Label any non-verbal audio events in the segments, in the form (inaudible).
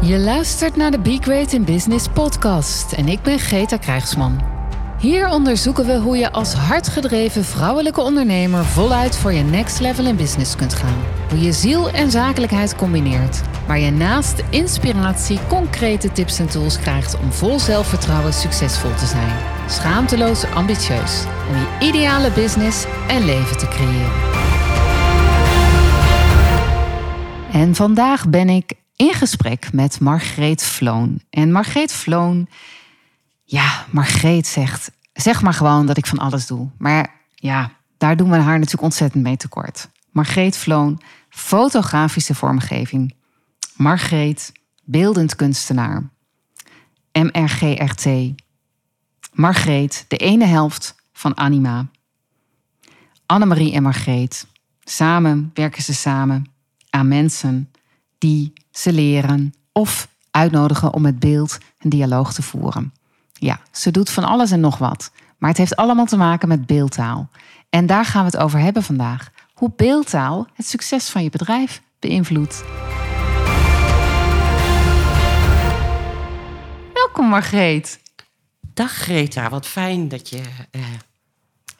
Je luistert naar de Be Great in Business podcast en ik ben Greta Krijgsman. Hier onderzoeken we hoe je als hardgedreven vrouwelijke ondernemer voluit voor je next level in business kunt gaan. Hoe je ziel en zakelijkheid combineert, waar je naast inspiratie concrete tips en tools krijgt om vol zelfvertrouwen succesvol te zijn. Schaamteloos ambitieus om je ideale business en leven te creëren. En vandaag ben ik in gesprek met Margreet Vloon. En Margreet Vloon, ja, Margreet zegt, zeg maar gewoon dat ik van alles doe. Maar ja, daar doen we haar natuurlijk ontzettend mee tekort. Margreet Vloon, fotografische vormgeving. Margreet, beeldend kunstenaar. MRGRT. Margreet, de ene helft van Anima. Annemarie en Margreet. Samen werken ze samen aan mensen die ze leren of uitnodigen om met beeld een dialoog te voeren. Ja, ze doet van alles en nog wat, maar het heeft allemaal te maken met beeldtaal. En daar gaan we het over hebben vandaag. Hoe beeldtaal het succes van je bedrijf beïnvloedt. Welkom Margreet. Dag Greta, wat fijn dat je uh,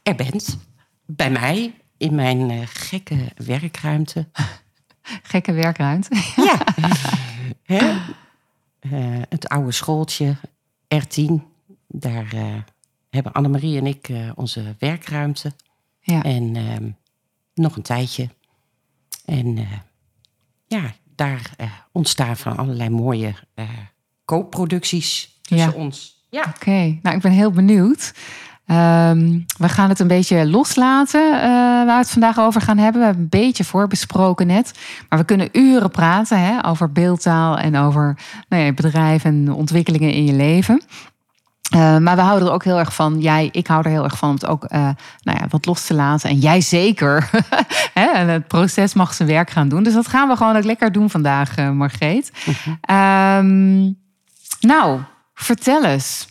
er bent. Bij mij, in mijn uh, gekke werkruimte. Gekke werkruimte. (laughs) Ja. Hè? Uh, het oude schooltje, R10. Daar uh, hebben Annemarie en ik uh, onze werkruimte. Ja. En ehm, nog een tijdje. En ja, daar ontstaan van allerlei mooie koopproducties tussen ja. ons. Ja. Oké, nou ik ben heel benieuwd. Um, we gaan het een beetje loslaten uh, waar we het vandaag over gaan hebben. We hebben een beetje voorbesproken net. Maar we kunnen uren praten hè, over beeldtaal en over nou ja, bedrijf en ontwikkelingen in je leven. Uh, maar we houden er ook heel erg van. Jij, ik hou er heel erg van om het ook uh, nou ja, wat los te laten. En jij zeker. (laughs) en het proces mag zijn werk gaan doen. Dus dat gaan we gewoon ook lekker doen vandaag, Margreet. -huh. um, nou, vertel eens.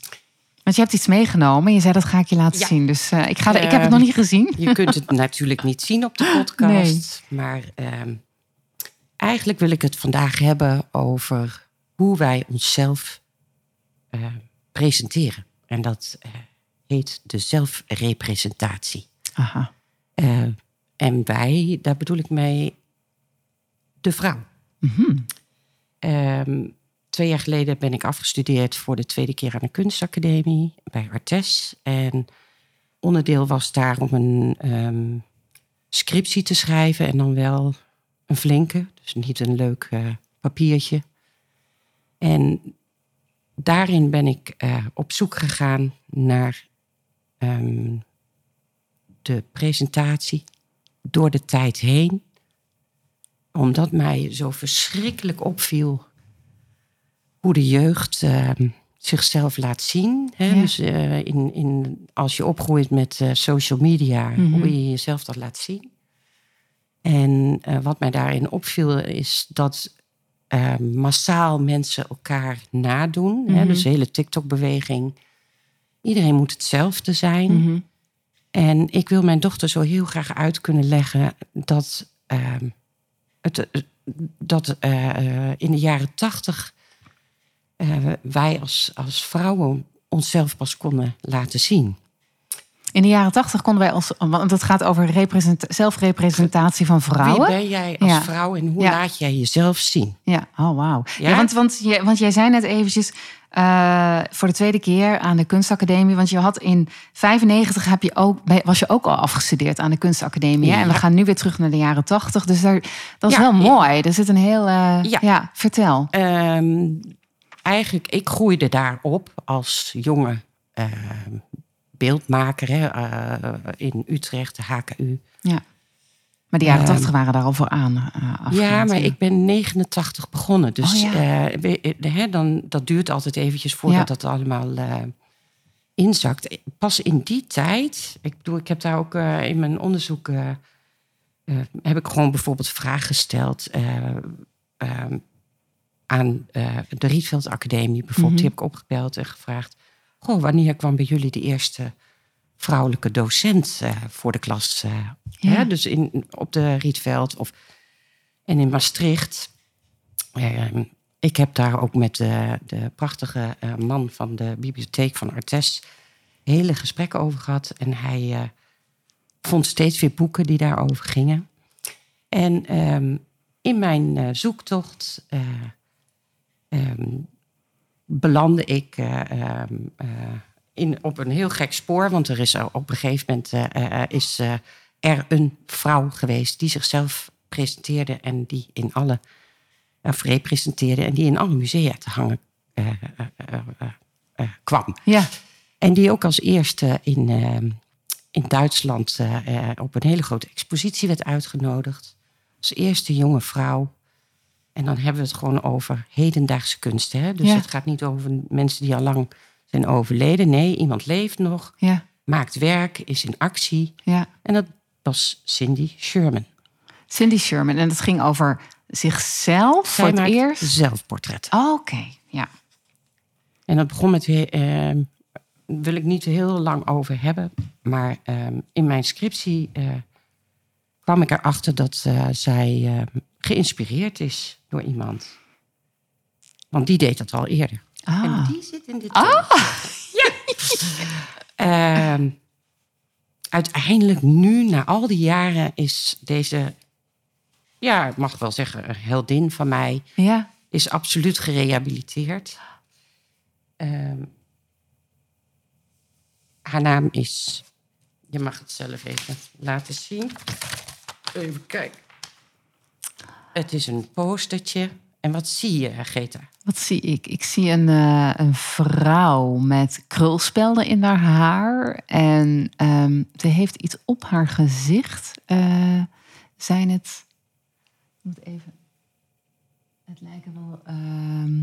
Want je hebt iets meegenomen. Je zei dat ga ik je laten ja. zien. Dus uh, ik, ga, uh, ik heb het nog niet gezien. Je kunt het (laughs) natuurlijk niet zien op de podcast. Nee. Maar uh, eigenlijk wil ik het vandaag hebben over hoe wij onszelf eh, presenteren. En dat eh, heet de zelfrepresentatie. Aha. en wij, daar bedoel ik mee de vrouw. Mm -hmm. Twee jaar geleden ben ik afgestudeerd voor de tweede keer aan de kunstacademie bij Artes. En onderdeel was daar om een um, scriptie te schrijven en dan wel een flinke, dus niet een leuk uh, papiertje. En daarin ben ik uh, op zoek gegaan naar um, de presentatie door de tijd heen. Omdat mij zo verschrikkelijk opviel hoe de jeugd uh, zichzelf laat zien. Hè? Ja. Dus uh, in, in, als je opgroeit met uh, social media, mm -hmm. hoe je jezelf dat laat zien. En wat mij daarin opviel is dat massaal mensen elkaar nadoen. Mm -hmm. hè? Dus de hele TikTok-beweging. Iedereen moet hetzelfde zijn. Mm -hmm. En ik wil mijn dochter zo heel graag uit kunnen leggen dat, het, dat in de jaren tachtig uh, wij als, als vrouwen onszelf pas konden laten zien. In de jaren tachtig konden wij als, want het gaat over represent, zelfrepresentatie van vrouwen. Wie ben jij als ja. vrouw en hoe ja. laat jij jezelf zien? Ja, oh wauw. Ja? want, want, je, want jij zei net eventjes uh, voor de tweede keer aan de kunstacademie, want je had in 95 heb je ook, was je ook al afgestudeerd aan de kunstacademie. En we gaan nu weer terug naar de jaren 80, dus daar, dat is wel mooi. Er zit een heel, uh, ja. vertel. Um, eigenlijk, ik groeide daarop als jonge uh, beeldmaker hè, uh, in Utrecht, de HKU. Ja. Maar de jaren uh, tachtig waren daar al voor aan. ja, maar ik ben 89 begonnen. Dus oh, ja. hè, dan, dat duurt altijd eventjes voordat ja. dat allemaal inzakt. Pas in die tijd, ik bedoel, ik heb daar ook in mijn onderzoek... heb ik gewoon bijvoorbeeld vragen gesteld aan uh, de Rietveld Academie bijvoorbeeld. Mm -hmm. Die heb ik opgebeld en gevraagd... Goh, wanneer kwam bij jullie de eerste vrouwelijke docent uh, voor de klas? Uh, ja. hè? Dus in, op de Rietveld of, en in Maastricht. ik heb daar ook met de, de prachtige eh, man van de bibliotheek van Artes hele gesprekken over gehad. En hij eh, vond steeds weer boeken die daarover gingen. En ehm, in mijn eh, zoektocht eh, ehm, belandde ik eh, ehm, eh, in, op een heel gek spoor. Want er is op een gegeven moment eh, is, er een vrouw geweest die zichzelf presenteerde en die in alle of representeerde en die in alle musea te hangen kwam. Ja. En die ook als eerste in, eh, in Duitsland op een hele grote expositie werd uitgenodigd. Als eerste jonge vrouw. En dan hebben we het gewoon over hedendaagse kunst. Hè? Dus Ja. het gaat niet over mensen die al lang zijn overleden. Nee, iemand leeft nog, Ja. maakt werk, is in actie. Ja. En dat was Cindy Sherman. Cindy Sherman. En het ging over zichzelf voor het eerst. zelfportret. Oh, Oké, ja. En dat begon met, eh, wil ik niet heel lang over hebben, maar eh, in mijn scriptie eh, kwam ik erachter dat eh, zij eh, geïnspireerd is door iemand. Want die deed dat al eerder. En Ah. die zit in dit. Ah. (laughs) Ja. Ehm, uiteindelijk nu, na al die jaren, is deze, ja, ik mag wel zeggen, een heldin van mij Ja. is absoluut gerehabiliteerd. Ehm, haar naam is. Je mag het zelf even laten zien. Even kijken. Het is een postertje. En wat zie je, Greta? Wat zie ik? Ik zie een, eh, een vrouw met krulspelden in haar haar. En ehm, ze heeft iets op haar gezicht. Eh, zijn het. Ik moet even. Het lijken wel. ehm,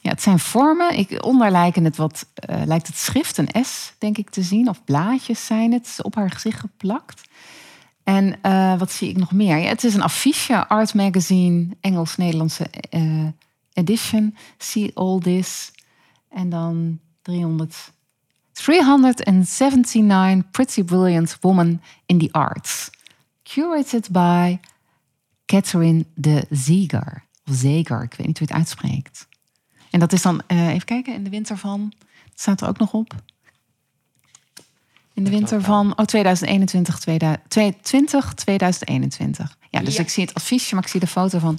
ja, het zijn vormen. Ik, onder lijken het wat. eh, lijkt het schrift een S, denk ik, te zien. Of blaadjes zijn het op haar gezicht geplakt. En eh, wat zie ik nog meer? Ja, het is een affiche, Art Magazine, Engels-Nederlandse eh, edition. See all this. En dan 300. 379 Pretty Brilliant Woman in the Arts. Curated by Catherine de Zeger. Of Zeger, ik weet niet hoe het uitspreekt. En dat is dan, eh, even kijken, in de winter van... Staat er ook nog op. In de winter van oh, 2021, 2020, 2021. Ja, dus Ja. ik zie het affiche, maar ik zie de foto van.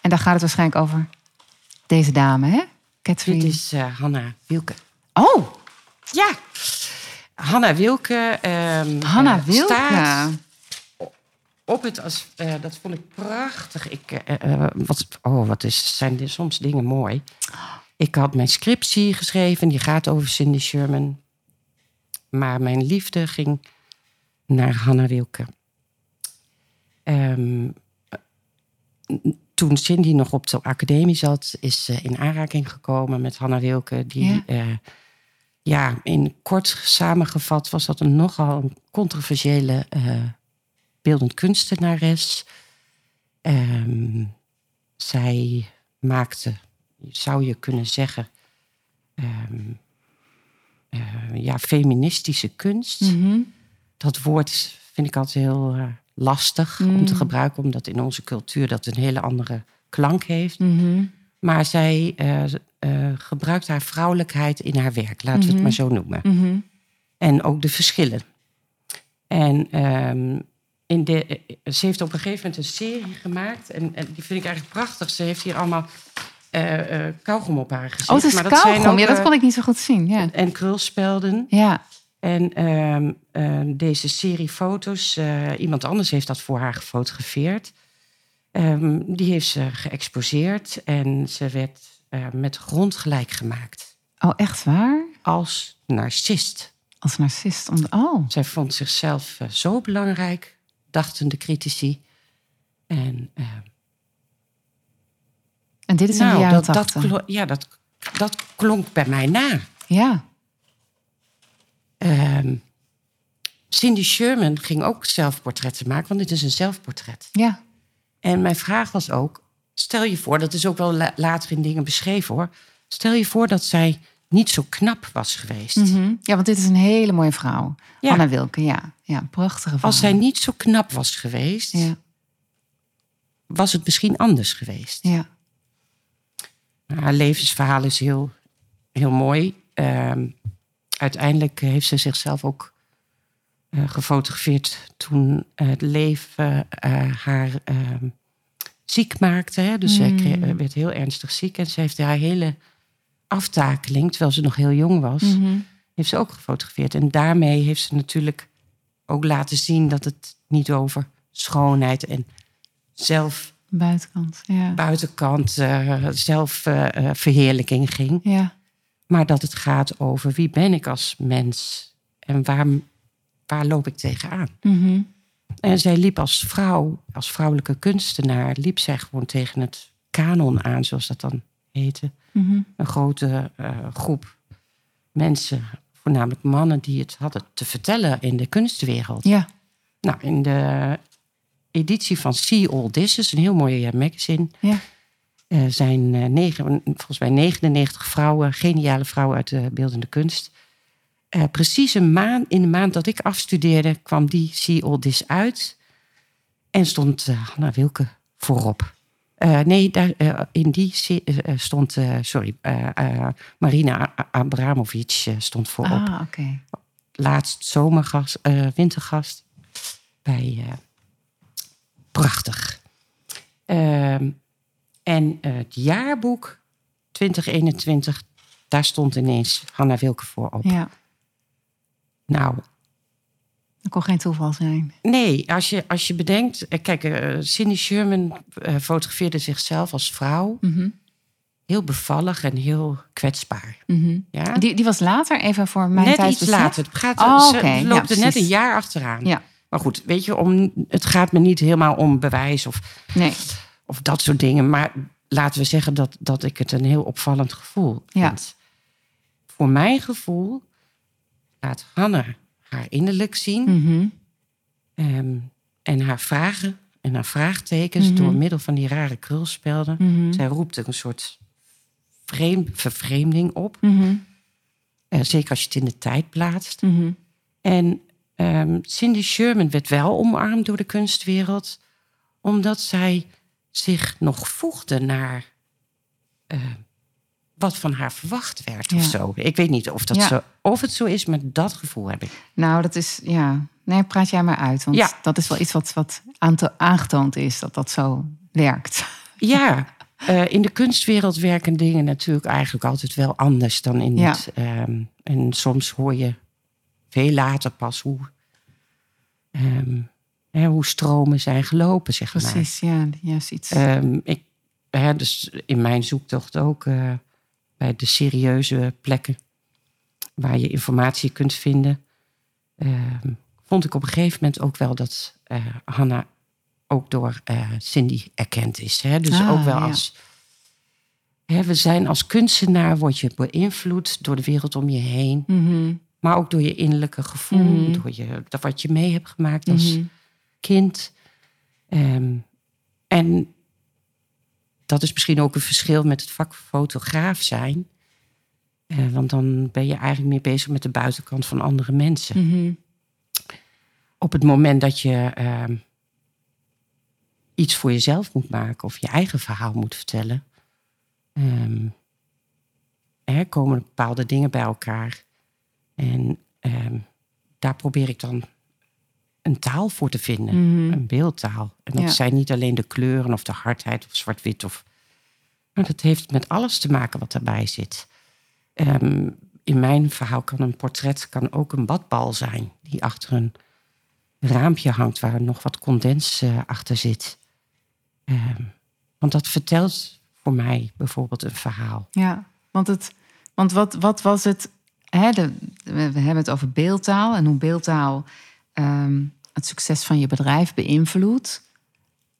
En daar gaat het waarschijnlijk over deze dame, hè? Catherine. Dit is eh, Hanna Wilke. Oh, Ja. Hanna Wilke. ehm, Hanna eh, Wilke. staat op het als eh, dat vond ik prachtig. Ik, wat, oh, wat is, zijn er soms dingen mooi. Ik had mijn scriptie geschreven, die gaat over Cindy Sherman. Maar mijn liefde ging naar Hanna Wilke. Ehm, toen Cindy nog op de academie zat, is ze in aanraking gekomen met Hanna Wilke. Die, Ja. ja. ja, in kort samengevat was dat een nogal een controversiële eh, beeldend kunstenares. Ehm, zij maakte, zou je kunnen zeggen, ehm, eh, ja, feministische kunst. Mhm. Dat woord vind ik altijd heel eh, lastig om te gebruiken, omdat in onze cultuur dat een hele andere klank heeft. Mhm. Maar zij eh, gebruikt haar vrouwelijkheid in haar werk, laten we het maar zo noemen. Mhm. En ook de verschillen. En ehm, in de, ze heeft op een gegeven moment een serie gemaakt. En, en die vind ik eigenlijk prachtig. Ze heeft hier allemaal eh eh kauwgom op haar gezicht. Oh, het is maar dat zijn kauwgom. ook, Ja, dat eh, kon ik niet zo goed zien. Ja, En krulspelden. ja. En ehm, ehm, deze serie foto's, iemand anders heeft dat voor haar gefotografeerd. Ehm, die heeft ze geëxposeerd en ze werd met de grond gelijk gemaakt. Oh, echt waar? Als narcist. Als narcist. Om... Oh, Zij vond zichzelf zo belangrijk, dachten de critici. En en dit is in de nou, jaren dat, dat, 80. klo- ja, dat, dat klonk bij mij na. Ja. Ehm, Cindy Sherman ging ook zelfportretten maken, want dit is een zelfportret. Ja. En mijn vraag was ook: stel je voor, dat is ook wel la- later in dingen beschreven hoor. Stel je voor dat zij niet zo knap was geweest. Mhm. Ja, want dit is een hele mooie vrouw. Ja. Anna Wilke, ja. Ja, prachtige vrouw. Als zij niet zo knap was geweest, Ja, was het misschien anders geweest. ja. Haar levensverhaal is heel, heel mooi. Ehm, uiteindelijk heeft ze zichzelf ook eh, gefotografeerd toen het leven eh, haar ehm, ziek maakte. Hè? Dus zij Mm. kreeg- werd heel ernstig ziek en ze heeft haar hele aftakeling, terwijl ze nog heel jong was, Mhm. heeft ze ook gefotografeerd. En daarmee heeft ze natuurlijk ook laten zien dat het niet over schoonheid en zelf Buitenkant, ja. buitenkant eh, zelfverheerlijking ging. Ja, Maar dat het gaat over wie ben ik als mens en waar, waar loop ik tegenaan. Mhm. En zij liep als vrouw, als vrouwelijke kunstenaar, liep zij gewoon tegen het kanon aan, zoals dat dan heette. Mhm. Een grote eh, groep mensen, voornamelijk mannen, die het hadden te vertellen in de kunstwereld. ja. Nou, in de editie van See All This, is een heel mooi eh, magazine, Ja. eh, zijn eh, negen, volgens mij 99 vrouwen, geniale vrouwen uit de beeldende kunst. Precies een maand, in de maand dat ik afstudeerde, kwam die See All This uit. En stond Hanna Wilke voorop. Nee, daar, in die stond, sorry, Marina Abramovic stond voorop Ah, oké. laatst zomergast, wintergast. Bij Prachtig. Ehm, en eh, het jaarboek 2021, daar stond ineens Hanna Wilke voor op. Ja, Nou, dat kon geen toeval zijn. nee, als je, als je bedenkt... eh, Kijk, eh, Cindy Sherman fotografeerde zichzelf als vrouw. Mhm. Heel bevallig en heel kwetsbaar. Mhm. Ja? Die, die was later, even voor mijn net tijd iets besef. later. Het gaat, Oh, ze oké. Ja, loopt er net een jaar achteraan. Ja, Maar goed, weet je, om, het gaat me niet helemaal om bewijs of, nee. of dat soort dingen. Maar laten we zeggen dat, dat ik het een heel opvallend gevoel Ja. vind. Voor mijn gevoel laat Hanna haar innerlijk zien. Mhm. ehm, en haar vragen en haar vraagtekens Mhm. door middel van die rare krulspelden. Mhm. Zij roept een soort vreem, vervreemding op. Eh, zeker als je het in de tijd plaatst. En ehm, Cindy Sherman werd wel omarmd door de kunstwereld, omdat zij zich nog voegde naar eh, wat van haar verwacht werd of zo. Ik weet niet of, dat Ja. zo, of het zo is, maar dat gevoel heb ik. Nou, dat is, ja. Nee, praat jij maar uit. Want Ja. dat is wel iets wat, wat aangetoond is, dat dat zo werkt. Ja, (laughs) eh, in de kunstwereld werken dingen natuurlijk eigenlijk altijd wel anders dan in het. ehm, en soms hoor je veel later pas hoe, ehm, hè, hoe stromen zijn gelopen, zeg maar. Precies, ja. Juist iets. Ehm, ik, hè, dus in mijn zoektocht ook eh, bij de serieuze plekken waar je informatie kunt vinden, ehm, vond ik op een gegeven moment ook wel dat eh Hanna ook door eh, Cindy erkend is. Hè? Dus Ah, ook wel ja. als. Hè, we zijn als kunstenaar, word je beïnvloed door de wereld om je heen. Mhm. Maar ook door je innerlijke gevoel, Mhm. door je, dat wat je mee hebt gemaakt als Mhm. kind. Ehm, en dat is misschien ook een verschil met het vak fotograaf zijn. Eh, want dan ben je eigenlijk meer bezig met de buitenkant van andere mensen. Mhm. Op het moment dat je ehm, iets voor jezelf moet maken of je eigen verhaal moet vertellen, ehm, er komen bepaalde dingen bij elkaar. En ehm, daar probeer ik dan een taal voor te vinden, Mhm. een beeldtaal. En dat Ja. zijn niet alleen de kleuren of de hardheid of zwart-wit. Of... Maar dat heeft met alles te maken wat daarbij zit. Ehm, in mijn verhaal kan een portret kan ook een badbal zijn die achter een raampje hangt waar nog wat condens eh, achter zit. Ehm, want dat vertelt voor mij bijvoorbeeld een verhaal. Ja, want, het, want wat, wat was het? Hè, de, we hebben het over beeldtaal en hoe beeldtaal ehm, het succes van je bedrijf beïnvloedt.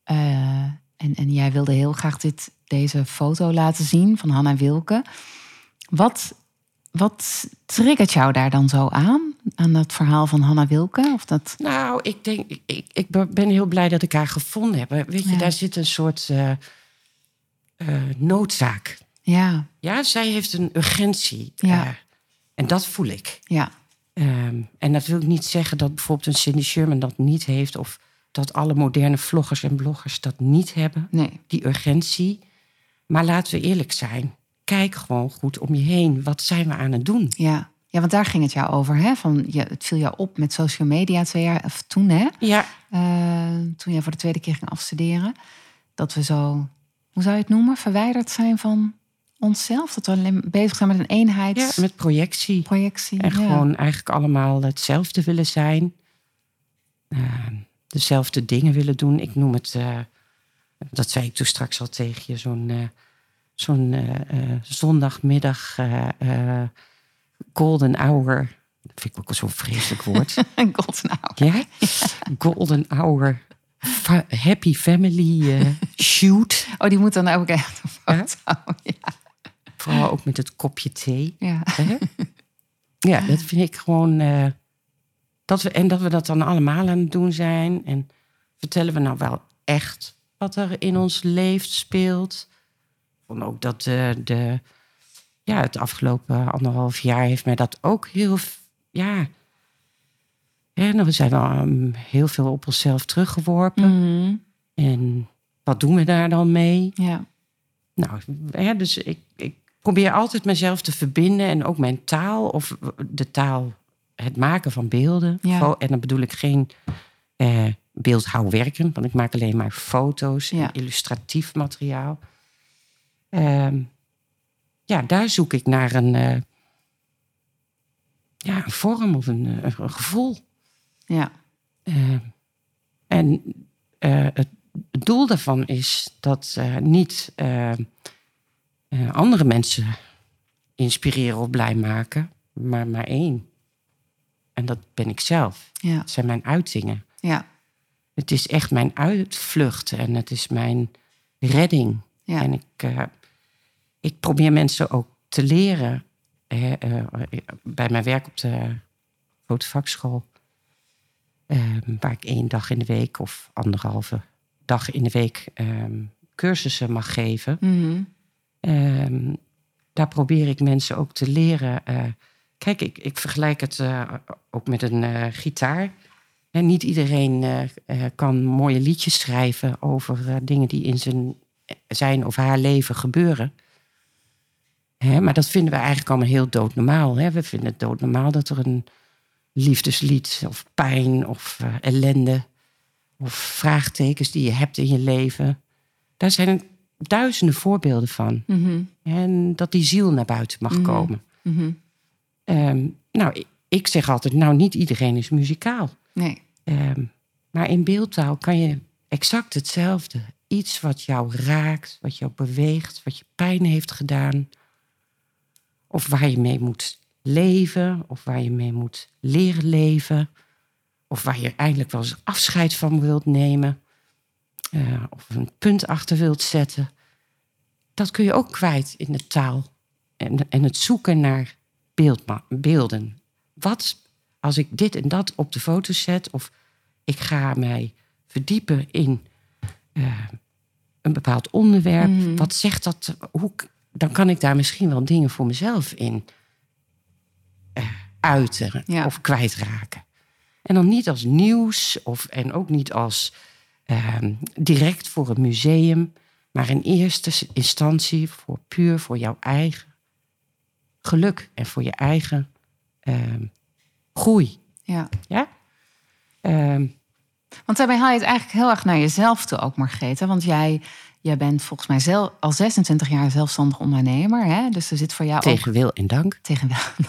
Eh, en, en jij wilde heel graag dit, deze foto laten zien van Hanna Wilke. Wat, wat triggert jou daar dan zo aan? Aan dat verhaal van Hanna Wilke? Of dat... Nou, ik denk, ik, ik, ben heel blij dat ik haar gevonden heb. Weet je, Ja. daar zit een soort eh, eh, noodzaak. Ja, Ja, zij heeft een urgentie. Ja. En dat voel ik. ja, Ehm, en dat wil ik niet zeggen dat bijvoorbeeld een Cindy Sherman dat niet heeft. Of dat alle moderne vloggers en bloggers dat niet hebben. nee. Die urgentie. Maar laten we eerlijk zijn. kijk gewoon goed om je heen. Wat zijn we aan het doen? Ja. ja, want daar ging het jou over. Hè? Van, je, het viel jou op met social media twee jaar of toen, hè? Ja, Eh, toen jij voor de tweede keer ging afstuderen. Dat we zo, hoe zou je het noemen, verwijderd zijn van onszelf. Dat we alleen bezig zijn met een ja eenheidsprojectie. met projectie. En ja. gewoon eigenlijk allemaal hetzelfde willen zijn. Eh, dezelfde dingen willen doen. Ik noem het, eh, dat zei ik toen straks al tegen je, zo'n eh, zo'n zondagmiddag golden hour. Dat vind ik ook zo'n vreselijk woord. (laughs) Een golden hour. (laughs) ja? Golden hour. fa- happy family shoot. Oh, die moet dan ook echt foto. Ja. Vooral ook met het kopje thee. Ja. Ja, dat vind ik gewoon. eh, dat we, en dat we dat dan allemaal aan het doen zijn. En vertellen we nou wel echt wat er in ons leeft, speelt. Vond ook dat de, de, ja, het afgelopen anderhalf jaar heeft mij dat ook heel. Ja, ja nou, we zijn wel ehm, heel veel op onszelf teruggeworpen. Mhm. En wat doen we daar dan mee? ja. Nou, hè, dus ik, ik probeer altijd mezelf te verbinden en ook mijn taal of de taal, het maken van beelden. Ja. En dan bedoel ik geen eh, beeldhouwwerken, want ik maak alleen maar foto's Ja. en illustratief materiaal. Ehm, ja, daar zoek ik naar een, eh, ja, een vorm of een, eh, een gevoel. ja. Eh, en eh, het doel daarvan is dat niet eh, andere mensen inspireren of blij maken, maar maar één. En dat ben ik zelf. Ja. Dat zijn mijn uitingen. Ja. Het is echt mijn uitvlucht en het is mijn redding. Ja. En ik, eh, ik probeer mensen ook te leren. eh, bij mijn werk op de fotovakschool. eh, waar ik één dag in de week of anderhalve dag in de week ehm, cursussen mag geven. Mhm. Ehm, daar probeer ik mensen ook te leren. eh, kijk, ik, ik vergelijk het eh, ook met een eh, gitaar. Niet iedereen kan mooie liedjes schrijven over dingen die in zijn, zijn of haar leven gebeuren. Hè, maar dat vinden we eigenlijk allemaal heel doodnormaal. Hè? We vinden het doodnormaal dat er een liefdeslied of pijn of ellende of vraagtekens die je hebt in je leven. Daar zijn duizenden voorbeelden van. Mhm. En dat die ziel naar buiten mag Mhm. komen. Mhm. Ehm, nou, ik, ik zeg altijd, nou, niet iedereen is muzikaal. Nee. Ehm, maar in beeldtaal kan je exact hetzelfde. Iets wat jou raakt, wat jou beweegt, wat je pijn heeft gedaan. Of waar je mee moet leven, of waar je mee moet leren leven. Of waar je eindelijk wel eens afscheid van wilt nemen. Eh, of een punt achter wilt zetten. Dat kun je ook kwijt in de taal. En, en het zoeken naar beeldma- beelden. Wat als ik dit en dat op de foto zet, of ik ga mij verdiepen in eh, een bepaald onderwerp, Mhm. wat zegt dat? Hoe, dan kan ik daar misschien wel dingen voor mezelf in eh, uiten Ja. of kwijtraken. En dan niet als nieuws of, en ook niet als ehm, direct voor een museum, maar in eerste instantie voor puur voor jouw eigen geluk en voor je eigen ehm, groei. Ja. Ja? Ehm, Want daarbij haal je het eigenlijk heel erg naar jezelf toe ook, Margrethe. Want jij, jij bent volgens mij zelf, al 26 jaar zelfstandig ondernemer. Hè? Dus er zit voor jou ook... tegen wil en dank. Tegen wel.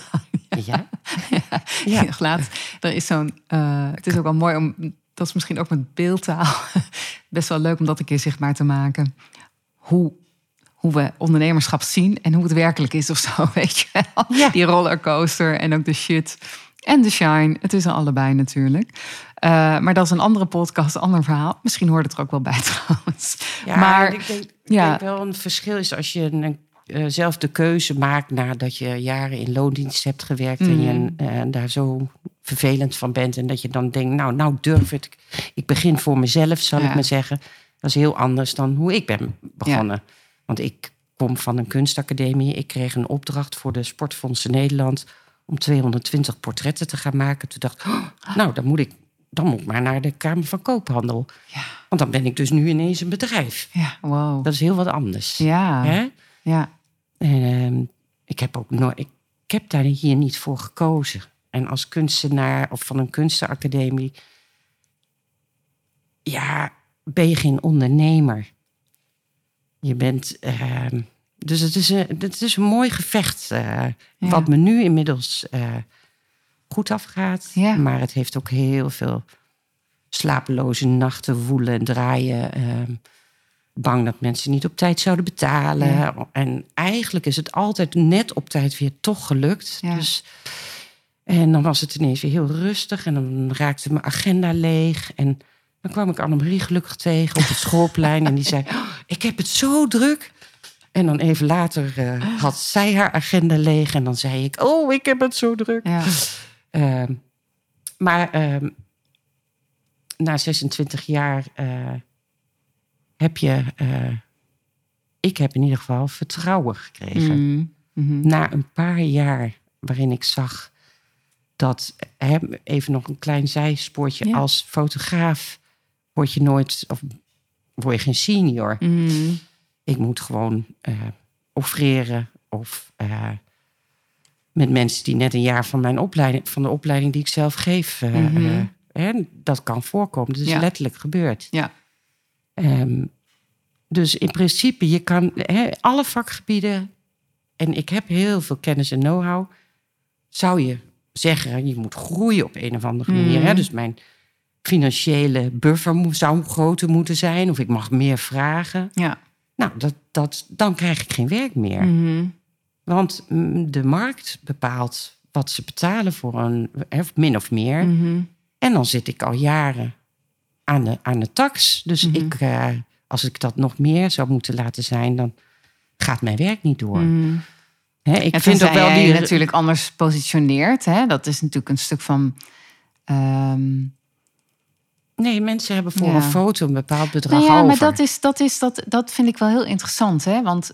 Ja? ja, (laughs) Ja. ja. laat. Er is zo'n. eh, het is ook wel mooi om. Dat is misschien ook met beeldtaal. (laughs) Best wel leuk om dat een keer zichtbaar te maken. Hoe, hoe we ondernemerschap zien en hoe het werkelijk is of zo, (laughs) weet je wel. Ja. Die rollercoaster en ook de shit en de shine. Het is er allebei natuurlijk. Eh, maar dat is een andere podcast, een ander verhaal. Misschien hoort het er ook wel bij (laughs) trouwens. Ja, maar ik denk, ik ja. denk wel een verschil is als je een, eh, zelf de keuze maakt nadat je jaren in loondienst hebt gewerkt en je Mm. eh, daar zo vervelend van bent en dat je dan denkt, nou, nou durf het. Ik begin voor mezelf, zal Ja. ik maar zeggen. Dat is heel anders dan hoe ik ben begonnen. Want ik kom van een kunstacademie. Ik kreeg een opdracht voor de Sportfondsen Nederland om 220 portretten te gaan maken. Toen dacht ik, oh, nou, dan moet ik, dan moet ik maar naar de Kamer van Koophandel. ja, Want dan ben ik dus nu ineens een bedrijf. ja, wow. Dat is heel wat anders. Ja, Hè? ja. Ehm, ik heb ook nooit. Ik, ik heb daar hier niet voor gekozen. En als kunstenaar of van een kunstenacademie. Ja, ben je geen ondernemer. Je bent. ehm, dus het is, een, het is een mooi gevecht. eh, Ja. Wat me nu inmiddels eh, goed afgaat. Ja. Maar het heeft ook heel veel slapeloze nachten woelen en draaien. ehm, bang dat mensen niet op tijd zouden betalen. Ja. En eigenlijk is het altijd net op tijd weer toch gelukt. Ja. Dus, en dan was het ineens weer heel rustig. En dan raakte mijn agenda leeg. En dan kwam ik Annemarie gelukkig tegen op het (laughs) schoolplein. en die zei, "Oh, (laughs) ik heb het zo druk. En dan even later eh, had zij haar agenda leeg. En dan zei ik, oh, ik heb het zo druk. Ja. Ehm, maar ehm, na 26 jaar eh, heb je, eh, ik heb in ieder geval vertrouwen gekregen. Mhm. Mhm. Na een paar jaar waarin ik zag dat, hè, even nog een klein zijspoortje, Ja. als fotograaf word je nooit, of word je geen senior. Mhm. Ik moet gewoon eh offreren of eh, met mensen die net een jaar van mijn opleiding, van de opleiding die ik zelf geef, hè, dat kan voorkomen. Dat is Ja. letterlijk gebeurd. Ja. Ehm, dus in principe, je kan alle vakgebieden, en ik heb heel veel kennis en know-how, zou je zeggen, je moet groeien op een of andere manier. Mhm. Hè? Dus mijn financiële buffer zou groter moeten zijn, of ik mag meer vragen. Ja. Nou, dat, dat, dan krijg ik geen werk meer. Mhm. Want de markt bepaalt wat ze betalen voor een, hè, min of meer. Mhm. En dan zit ik al jaren aan de, aan de tax. Dus Mhm. ik, eh, als ik dat nog meer zou moeten laten zijn, dan gaat mijn werk niet door. Mhm. Hè, ik En vind ook wel die. je natuurlijk anders positioneert. Hè? Dat is natuurlijk een stuk van. ehm, Nee, mensen hebben voor Ja. een foto een bepaald bedrag nou ja, over. maar dat, is, dat, is, dat, dat vind ik wel heel interessant. Hè? Want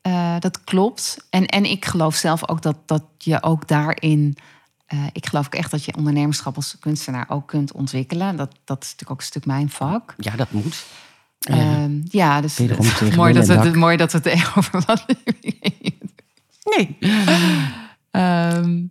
eh, dat klopt. En, en ik geloof zelf ook dat, dat je ook daarin. Eh, ik geloof ook echt dat je ondernemerschap als kunstenaar ook kunt ontwikkelen. Dat, dat is natuurlijk ook een stuk mijn vak. Ja, dat moet. Ja, ja dus (laughs) tegen mooi, dat we, het, mooi dat we het even over wat. Nee. Ehm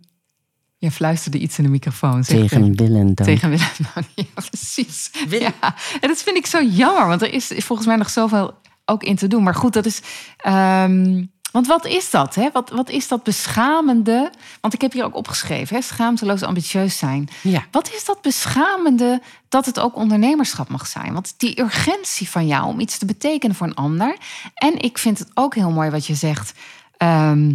je fluisterde iets in de microfoon. zeg het Tegen Willem dan. Tegen Willem. Nou, (laughs) ja, precies. Wil- Ja, en dat vind ik zo jammer, want er is volgens mij nog zoveel ook in te doen. Maar goed, dat is. ehm, want wat is dat? Hè? Wat, wat is dat beschamende? Want ik heb hier ook opgeschreven: hè? schaamteloos ambitieus zijn. Ja. Wat is dat beschamende dat het ook ondernemerschap mag zijn? Want die urgentie van jou om iets te betekenen voor een ander. En ik vind het ook heel mooi wat je zegt. ehm,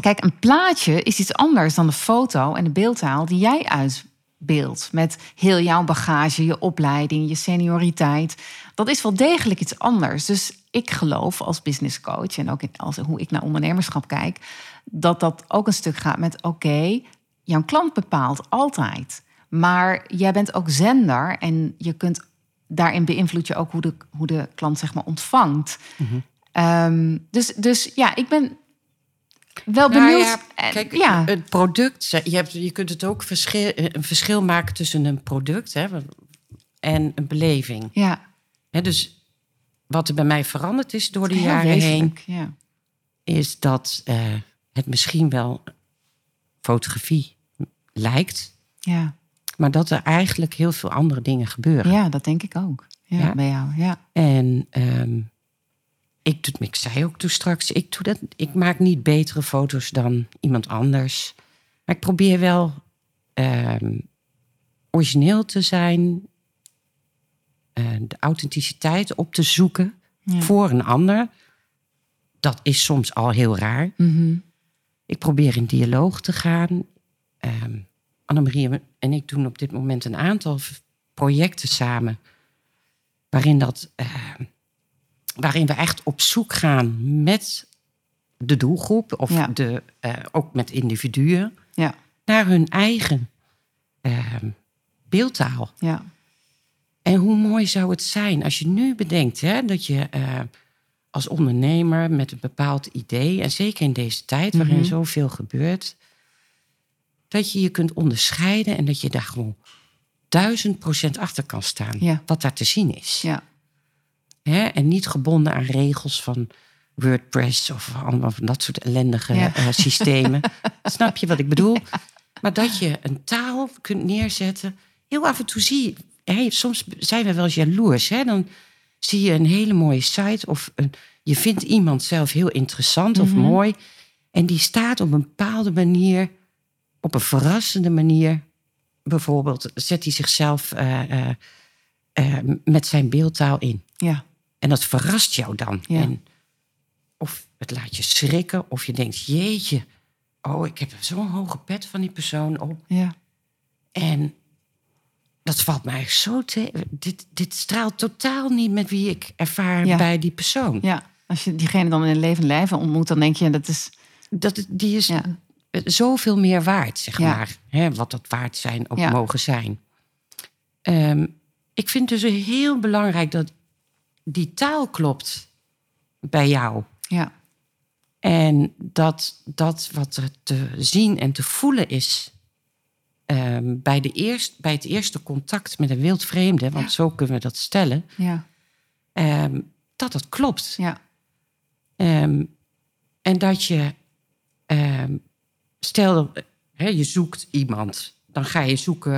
kijk, een plaatje is iets anders dan de foto en de beeldtaal die jij uitbeeldt. Met heel jouw bagage, je opleiding, je senioriteit. Dat is wel degelijk iets anders. Dus ik geloof als business coach en ook in, als, hoe ik naar ondernemerschap kijk, dat dat ook een stuk gaat met: oké, jouw klant bepaalt altijd. Maar jij bent ook zender en je kunt daarin beïnvloed je ook hoe de, hoe de klant zeg maar ontvangt. Ehm, dus, dus ja, ik ben wel Nou benieuwd. ja, En- kijk, ja. het product, je, hebt, je kunt het ook verschil, een verschil maken tussen een product hè, en een beleving. ja. Hè, dus wat er bij mij veranderd is door de Heel jaren heen, Ja. is dat eh, het misschien wel fotografie lijkt, Ja. maar dat er eigenlijk heel veel andere dingen gebeuren. ja, dat denk ik ook. Ja, Ja. bij jou. Ja. En ehm, ik, doe, ik zei ook toen straks, ik, doe dat, ik maak niet betere foto's dan iemand anders. Maar ik probeer wel ehm, origineel te zijn, de authenticiteit op te zoeken Ja. voor een ander. Dat is soms al heel raar. Mhm. Ik probeer in dialoog te gaan. Ehm Annemarie en ik doen op dit moment een aantal projecten samen. Waarin, dat, ehm, waarin we echt op zoek gaan met de doelgroep. Of Ja. de, eh, ook met individuen. ja. Naar hun eigen ehm, beeldtaal. Ja. En hoe mooi zou het zijn als je nu bedenkt hè, dat je eh, als ondernemer met een bepaald idee, en zeker in deze tijd waarin Mhm. zoveel gebeurt, dat je je kunt onderscheiden en dat je daar gewoon duizend procent achter kan staan, Ja. wat daar te zien is. Ja. Hè? En niet gebonden aan regels van WordPress of allemaal van dat soort ellendige Ja. eh, systemen. (laughs) Snap je wat ik bedoel? Maar dat je een taal kunt neerzetten. Heel af en toe zie soms zijn we wel eens jaloers. Hè? Dan zie je een hele mooie site of een, je vindt iemand zelf heel interessant of Mhm. mooi. En die staat op een bepaalde manier, op een verrassende manier. Bijvoorbeeld zet hij zichzelf eh, eh, eh, met zijn beeldtaal in. Ja. En dat verrast jou dan. Ja. En of het laat je schrikken, of je denkt, jeetje, oh, ik heb zo'n hoge pet van die persoon op. Ja. En dat valt mij zo tegen. Dit, dit straalt totaal niet met wie ik ervaar Ja. bij die persoon. ja. Als je diegene dan in een levend lijf ontmoet, dan denk je dat is. Dat, het- die is Ja. zoveel meer waard, zeg Ja. maar. Hè, wat dat waard zijn ook mogen zijn. Ehm, ik vind dus heel belangrijk dat die taal klopt bij jou. Ja. En dat dat wat er te zien en te voelen is ehm, bij, de eerst, bij het eerste contact met een wildvreemde, want zo kunnen we dat stellen, Ja. ehm, dat het klopt. Ja. Ehm, en dat je, stel je zoekt iemand, dan ga je zoeken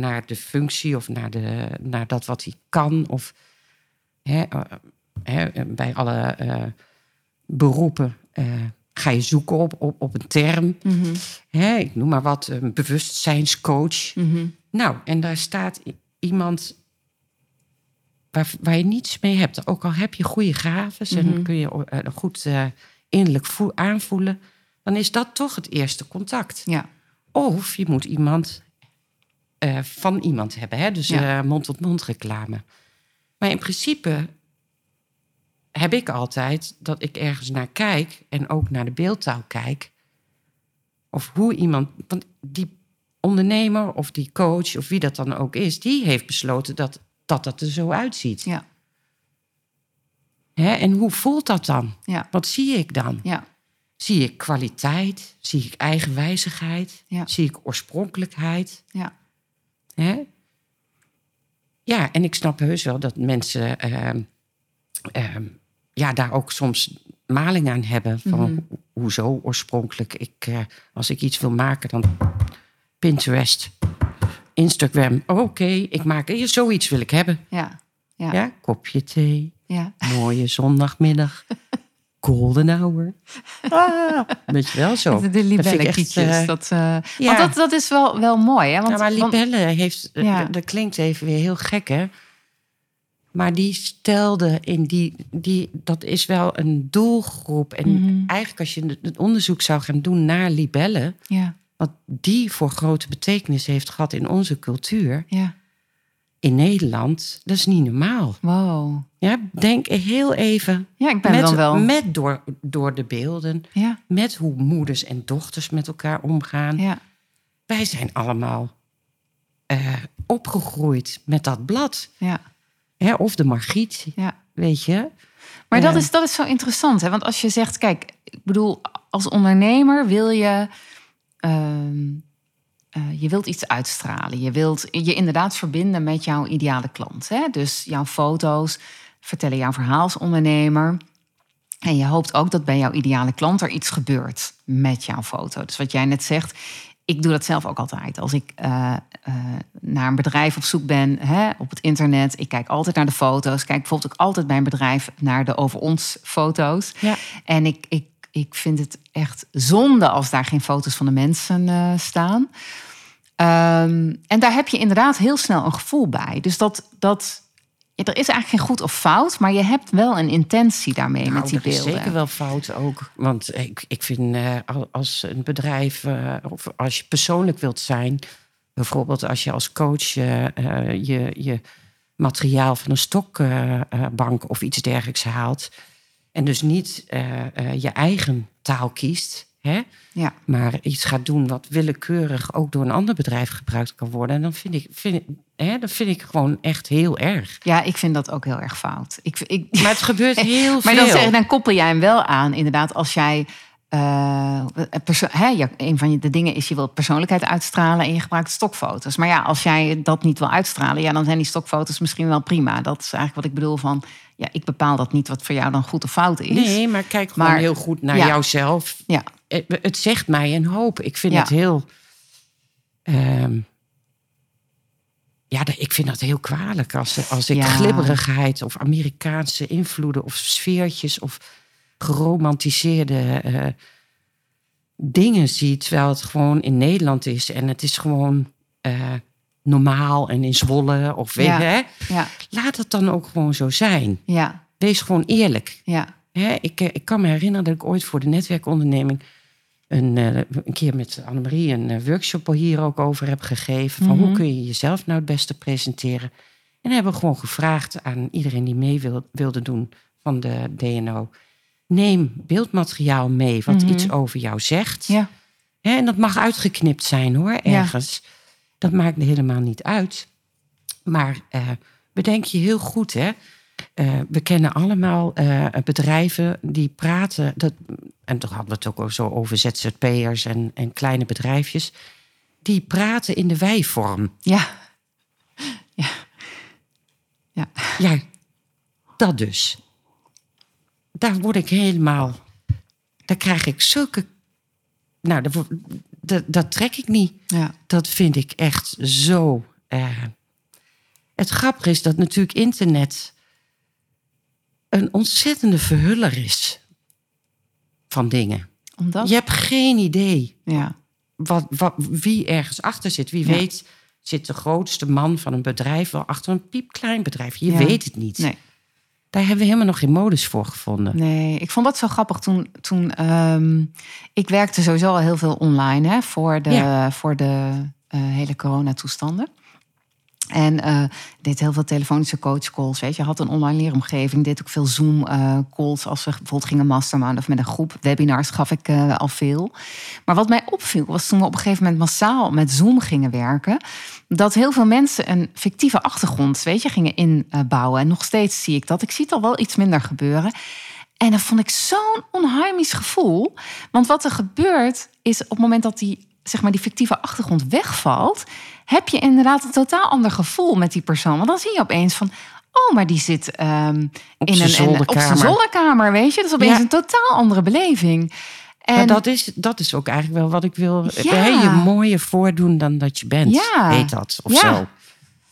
naar de functie of naar, de, naar dat wat hij kan. Of eh, bij alle eh, beroepen eh, ga je zoeken op, op, op een term. Mhm. Hè, ik noem maar wat, een bewustzijnscoach. Mhm. Nou, en daar staat iemand waar, waar je niets mee hebt. Ook al heb je goede gaven Mhm. en kun je eh, goed eh, innerlijk voe- aanvoelen, dan is dat toch het eerste contact. Ja. Of je moet iemand eh, van iemand hebben, hè? dus Ja. eh, mond-tot-mond reclame. Maar in principe heb ik altijd dat ik ergens naar kijk en ook naar de beeldtaal kijk. Of hoe iemand, want die ondernemer of die coach of wie dat dan ook is, die heeft besloten dat dat, dat er zo uitziet. Ja. Hè? En hoe voelt dat dan? Ja. Wat zie ik dan? Ja. Zie ik kwaliteit? Zie ik eigenwijzigheid? Ja. Zie ik oorspronkelijkheid? Ja. Hè? Ja, en ik snap heus wel dat mensen ehm, ehm, ja, daar ook soms maling aan hebben. Van Mhm. ho- hoezo oorspronkelijk? Ik, eh, als ik iets wil maken, dan Pinterest, Instagram. Oh, Oké, ik maak eh, zoiets wil ik hebben. Ja. Ja. Ja, kopje thee, Ja. mooie zondagmiddag, (laughs) golden hour. Ah, weet je wel zo. De echt, libellenkietjes. eh, dat, eh, ja. Want dat, dat is wel, wel mooi. Hè? Want, ja, maar want- Libelle heeft... Ja. Dat klinkt even weer heel gek, hè? Maar die stelde in die... die dat is wel een doelgroep. En Mhm. eigenlijk als je het onderzoek zou gaan doen naar libellen... ja. wat die voor grote betekenis heeft gehad in onze cultuur... Ja. in Nederland, dat is niet normaal. Wow. Ja, denk heel even... Ja, ik ben met, dan wel. met door, door de beelden... Ja. met hoe moeders en dochters met elkaar omgaan. Ja. Wij zijn allemaal eh, opgegroeid met dat blad. Ja. Hè? Of de Margriet, Ja. weet je. Maar dat, Ja. is, dat is zo interessant. Hè? Want als je zegt, kijk, ik bedoel, als ondernemer wil je. ehm, eh, je wilt iets uitstralen. Je wilt je inderdaad verbinden met jouw ideale klant. Hè? Dus jouw foto's vertellen jouw verhaal als ondernemer. En je hoopt ook dat bij jouw ideale klant er iets gebeurt met jouw foto. Dus wat jij net zegt, ik doe dat zelf ook altijd. Als ik eh, eh, naar een bedrijf op zoek ben hè, op het internet, ik kijk altijd naar de foto's. Kijk bijvoorbeeld ook altijd bij een bedrijf naar de over ons foto's. Ja. En ik, ik, ik vind het echt zonde als daar geen foto's van de mensen eh, staan. Ehm, en daar heb je inderdaad heel snel een gevoel bij. Dus dat, dat ja, er is eigenlijk geen goed of fout, maar je hebt wel een intentie daarmee met die Nou, dat is beelden. zeker wel fout ook. Want ik, ik vind eh, al- als een bedrijf, of als je persoonlijk wilt zijn... bijvoorbeeld als je als coach eh, eh, je, je materiaal van een stokbank of iets dergelijks haalt... en dus niet eh, eh, je eigen taal kiest... Hè? Ja. maar iets gaat doen wat willekeurig ook door een ander bedrijf gebruikt kan worden, dan vind ik, vind, ik- hè, dat vind ik gewoon echt heel erg. Ja, ik vind dat ook heel erg fout. Ik, ik, Maar het gebeurt (laughs) heel maar veel. dan, zeg, dan koppel jij hem wel aan, inderdaad, als jij eh, perso- hè, ja, een van de dingen is je wilt persoonlijkheid uitstralen en je gebruikt stokfoto's. Maar ja, als jij dat niet wil uitstralen, ja, dan zijn die stokfoto's misschien wel prima. Dat is eigenlijk wat ik bedoel van, ja, ik bepaal dat niet wat voor jou dan goed of fout is. Nee, maar kijk gewoon Maar- heel goed naar ja. jouzelf. Ja, Het, het zegt mij een hoop. Ik vind Ja. het heel. ehm, ja, ik vind dat heel kwalijk als, als ik Ja. glibberigheid of Amerikaanse invloeden of sfeertjes of geromantiseerde eh, dingen zie, terwijl het gewoon in Nederland is en het is gewoon eh, normaal en in Zwolle of weet Ja. hè? ja, laat het dan ook gewoon zo zijn. ja, Wees gewoon eerlijk. ja. Hè, ik, eh, ik kan me herinneren dat ik ooit voor de netwerkonderneming een, een keer met Annemarie een workshop hier ook over heb gegeven. Van Mhm. hoe kun je jezelf nou het beste presenteren? En hebben we gewoon gevraagd aan iedereen die mee wil, wilde doen van de DNO. Neem beeldmateriaal mee wat Mhm. iets over jou zegt. ja. En dat mag uitgeknipt zijn hoor, ergens. Dat maakt helemaal niet uit. Maar eh, bedenk je heel goed, hè. Eh, we kennen allemaal eh, bedrijven die praten. Dat, en toch hadden we het ook al zo over ZZP'ers en, en kleine bedrijfjes. Die praten in de wij-vorm. Ja. Ja. Ja. Ja, dat dus. Daar word ik helemaal. Daar krijg ik zulke. Nou, dat, dat, dat trek ik niet. Ja. Dat vind ik echt zo. eh, Het grappige is dat natuurlijk internet een ontzettende verhuller is van dingen. Omdat? Je hebt geen idee Ja. wat, wat, wie ergens achter zit. Wie Ja. weet zit de grootste man van een bedrijf wel achter een piepklein bedrijf. Je Ja. weet het niet. Nee. Daar hebben we helemaal nog geen modus voor gevonden. Nee, ik vond dat zo grappig toen. toen ehm, ik werkte sowieso al heel veel online hè, voor de, Ja. voor de eh, hele coronatoestanden. En eh, deed heel veel telefonische coachcalls. Weet je, had een online leeromgeving. Deed ook veel Zoom-calls als we bijvoorbeeld gingen mastermind of met een groep. Webinars gaf ik eh, al veel. Maar wat mij opviel was toen we op een gegeven moment massaal met Zoom gingen werken. Dat heel veel mensen een fictieve achtergrond, weet je, gingen inbouwen. En nog steeds zie ik dat. Ik zie het al wel iets minder gebeuren. En dat vond ik zo'n onheimisch gevoel. Want wat er gebeurt is op het moment dat die, zeg maar, die fictieve achtergrond wegvalt, heb je inderdaad een totaal ander gevoel met die persoon. Want dan zie je opeens van, oh, maar die zit ehm, in een, een- op zolderkamer. zolderkamer, weet je. Dat is opeens Ja. een totaal andere beleving. En Maar dat is, dat is ook eigenlijk wel wat ik wil. Ja. Je mooier voordoen dan dat je bent. Ja. Heet dat of Ja. zo.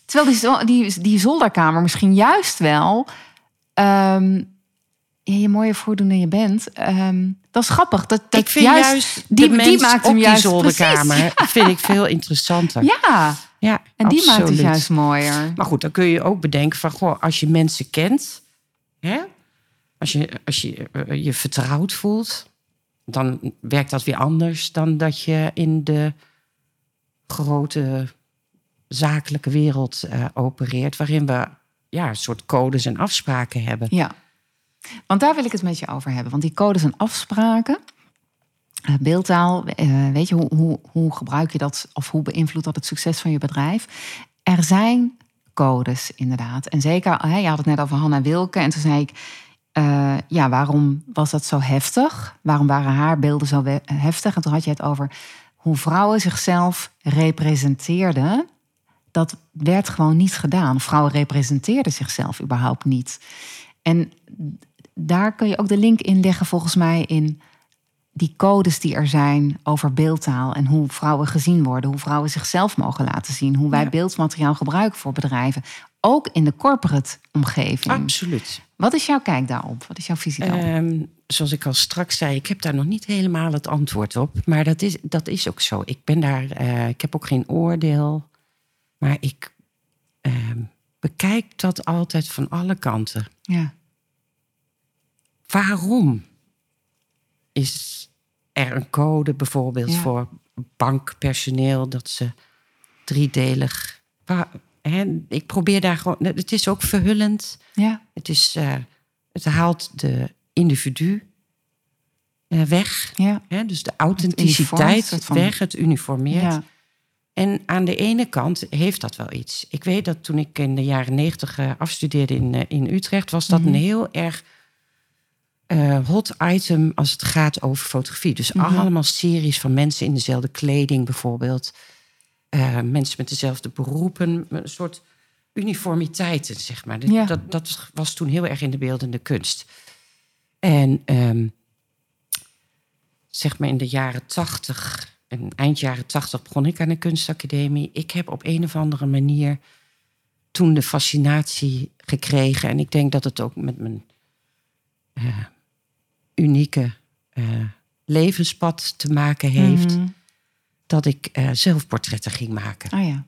Terwijl die, die, die zolderkamer misschien juist wel ehm, je mooier voordoen dan je bent. Ehm, dat is grappig. Dat, dat ik vind juist, die, die, die maakt op hem die juist zolderkamer vind ik veel interessanter. Ja, Ja, en die maakt het juist mooier. Maar goed, dan kun je ook bedenken van, goh, als je mensen kent, hè, als je als je, eh, je vertrouwd voelt, dan werkt dat weer anders dan dat je in de grote zakelijke wereld eh, opereert, waarin we ja, een soort codes en afspraken hebben. Ja, want daar wil ik het met je over hebben. Want die codes en afspraken, eh, beeldtaal, eh, weet je, hoe, hoe, hoe gebruik je dat of hoe beïnvloedt dat het succes van je bedrijf? Er zijn codes, inderdaad. En zeker, je had het net over Hanna Wilke. En toen zei ik, eh, ja, waarom was dat zo heftig? Waarom waren haar beelden zo heftig? En toen had je het over hoe vrouwen zichzelf representeerden. Dat werd gewoon niet gedaan. Vrouwen representeerden zichzelf überhaupt niet. En daar kun je ook de link in leggen, volgens mij, in die codes die er zijn over beeldtaal en hoe vrouwen gezien worden, hoe vrouwen zichzelf mogen laten zien, hoe wij Ja. beeldmateriaal gebruiken voor bedrijven, ook in de corporate omgeving. Absoluut. Wat is jouw kijk daarop? Wat is jouw visie daarop? Ehm, zoals ik al straks zei, ik heb daar nog niet helemaal het antwoord op. Maar dat is, dat is ook zo. Ik ben daar, eh, ik heb ook geen oordeel. Maar ik ehm, bekijk dat altijd van alle kanten. ja. Waarom is er een code bijvoorbeeld Ja. voor bankpersoneel dat ze driedelig. Waar, hè, ik probeer daar gewoon. Het is ook verhullend. Ja. Het, is, eh, het haalt de individu eh, weg. Ja. Hè? Dus de authenticiteit van- weg, het uniformeert. Ja. En aan de ene kant heeft dat wel iets. Ik weet dat toen ik in de jaren negentig afstudeerde in, eh, in Utrecht, was dat Mhm. een heel erg eh, hot item als het gaat over fotografie. Dus Mhm. allemaal series van mensen in dezelfde kleding bijvoorbeeld. Eh, mensen met dezelfde beroepen. Een soort uniformiteiten, zeg maar. Ja. Dat, dat was toen heel erg in de beeldende kunst. En ehm, zeg maar in de jaren tachtig... eind jaren tachtig begon ik aan de kunstacademie. Ik heb op een of andere manier toen de fascinatie gekregen. En ik denk dat het ook met mijn eh, unieke eh, levenspad te maken heeft. Mhm. Dat ik eh, zelfportretten ging maken. Oh ja.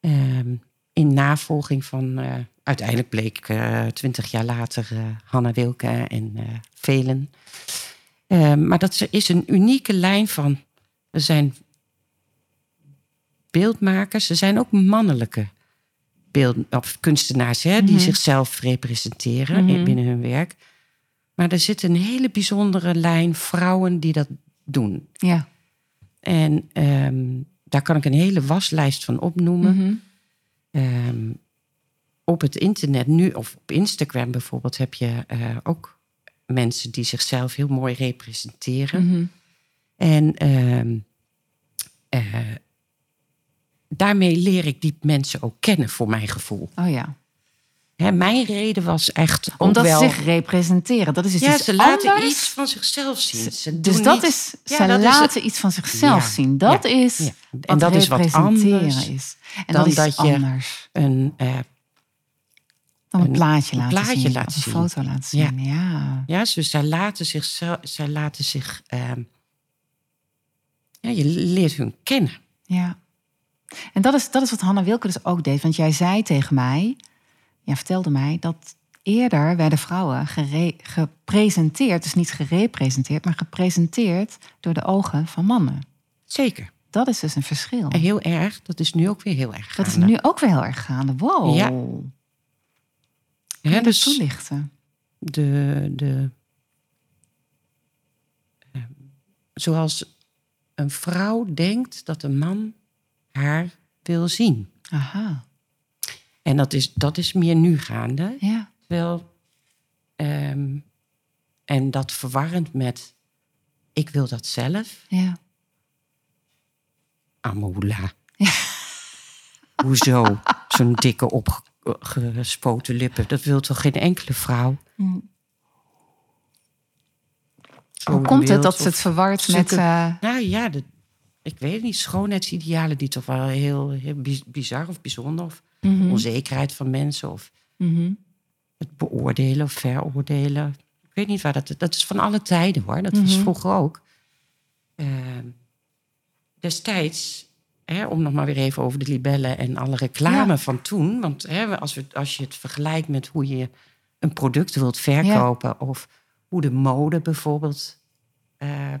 Ehm, in navolging van, eh, uiteindelijk bleek twintig jaar later Hanna Wilke en velen. Ehm, maar dat is een unieke lijn van, er zijn beeldmakers, er zijn ook mannelijke beeld, of kunstenaars hè, die Mhm. zichzelf representeren Mhm. in- binnen hun werk. Maar er zit een hele bijzondere lijn vrouwen die dat doen. Ja. En ehm, daar kan ik een hele waslijst van opnoemen. Mhm. Ehm, op het internet nu, of op Instagram bijvoorbeeld, heb je eh, ook mensen die zichzelf heel mooi representeren. Mhm. En ehm, eh, daarmee leer ik die mensen ook kennen, voor mijn gevoel. Oh ja. Hè, mijn reden was echt Omdat wel... ze zich representeren. Dat is dus ja, iets ze laten anders. iets van zichzelf zien. Ze Dus dat niet- is, Ja, ze dat is laten iets van zichzelf Ja, zien. Dat ja, is En dat is wat anders is. En dan dat is dat je anders een... dan een een- plaatje laten plaatje zien. laten een foto laten zien. Ja. Ja, dus zij laten zich, zij laten zich, ehm, ja, je leert hun kennen. ja. En dat is, dat is wat Hanna Wilke dus ook deed. Want jij zei tegen mij, ja, vertelde mij, dat eerder werden vrouwen gere- gepresenteerd, dus niet gerepresenteerd, maar gepresenteerd door de ogen van mannen. Zeker. Dat is dus een verschil. En heel erg, dat is nu ook weer heel erg. Dat is gaande. nu ook weer heel erg gaande. Wow. Ja. Kun je dus toelichten? de, de, ehm, zoals een vrouw denkt dat een man haar wil zien. Aha. En dat is, dat is meer nu gaande. Ja. Wel, ehm, en dat verwarrend met ik wil dat zelf. Ja. Amoula. (laughs) Hoezo? Zo'n dikke opgespoten lippen. Dat wil toch geen enkele vrouw? Hm. Zo Hoe komt het dat ze het verward met... eh, Nou ja, de, ik weet het niet. Schoonheidsidealen die toch wel heel, heel biz- bizar of bijzonder. Of mhm, onzekerheid van mensen. Of mhm. het beoordelen of veroordelen. Ik weet niet waar dat... Dat is van alle tijden hoor. Dat was Mhm. vroeger ook. Ehm, destijds, hè, om nog maar weer even over de libellen en alle reclame Ja. van toen. Want hè, als, we, als je het vergelijkt met hoe je een product wilt verkopen... of hoe de mode bijvoorbeeld eh,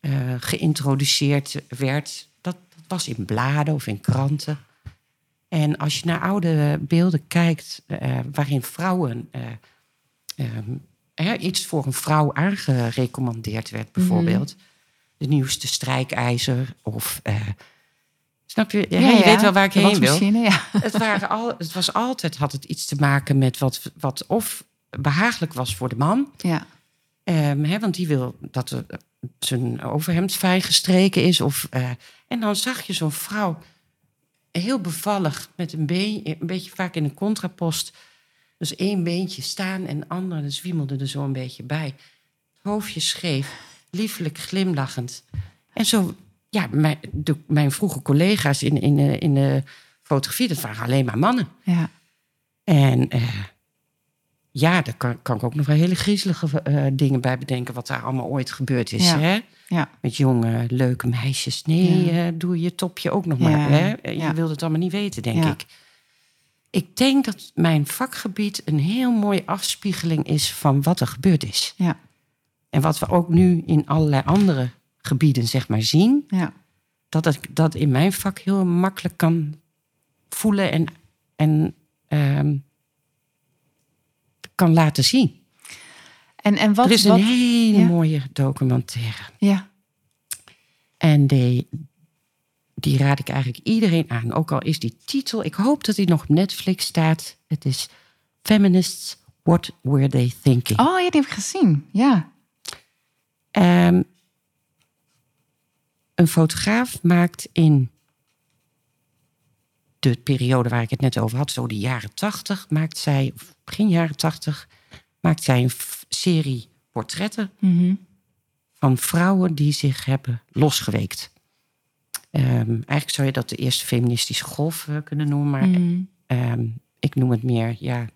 eh, geïntroduceerd werd... Dat, dat was in bladen of in kranten. En als je naar oude beelden kijkt eh, waarin vrouwen... eh, ehm, hè, iets voor een vrouw aangerecommandeerd werd, bijvoorbeeld. De nieuwste strijkijzer of... eh, snap je? Ja, je weet wel waar ik de heen wil. (laughs) Het, waren al, het was altijd, had het iets te maken met wat, wat of behagelijk was voor de man. ja. Ehm, hè, want die wil dat er, zijn overhemd fijn gestreken is. Of, en dan zag je zo'n vrouw heel bevallig met een been, een beetje vaak in een contrapost. Dus één beentje staan en de andere zwiemelde er zo een beetje bij. Het hoofdje scheef, liefelijk glimlachend. En zo, ja, mijn, de, mijn vroege collega's in, in, de- in de fotografie, dat waren alleen maar mannen. ja. En eh, ja, daar kan, kan ik ook nog wel hele griezelige eh, dingen bij bedenken... wat daar allemaal ooit gebeurd is. Ja. Hè? Ja. Met jonge, leuke meisjes. Nee, Ja. eh, doe je topje ook nog maar. Hè? Je wilt het allemaal niet weten, denk Ja. ik. Ik denk dat mijn vakgebied een heel mooie afspiegeling is... van wat er gebeurd is. Ja. En wat we ook nu in allerlei andere gebieden zeg maar zien... ja. dat ik dat in mijn vak heel makkelijk kan voelen en, en ehm, kan laten zien. En, en wat... er is wat een hele ja. mooie documentaire. ja. En die, die raad ik eigenlijk iedereen aan. Ook al is die titel, ik hoop dat die nog op Netflix staat. Het is Feminists What Were They Thinking? Oh ja, die heb ik gezien. Ja. Ehm, een fotograaf maakt in de periode waar ik het net over had, zo de jaren tachtig, maakt zij, begin jaren tachtig, maakt zij een serie portretten Mhm. van vrouwen die zich hebben losgeweekt. Ehm, eigenlijk zou je dat de eerste feministische golf eh, kunnen noemen, maar Mhm. Ehm, ik noem het meer, ja,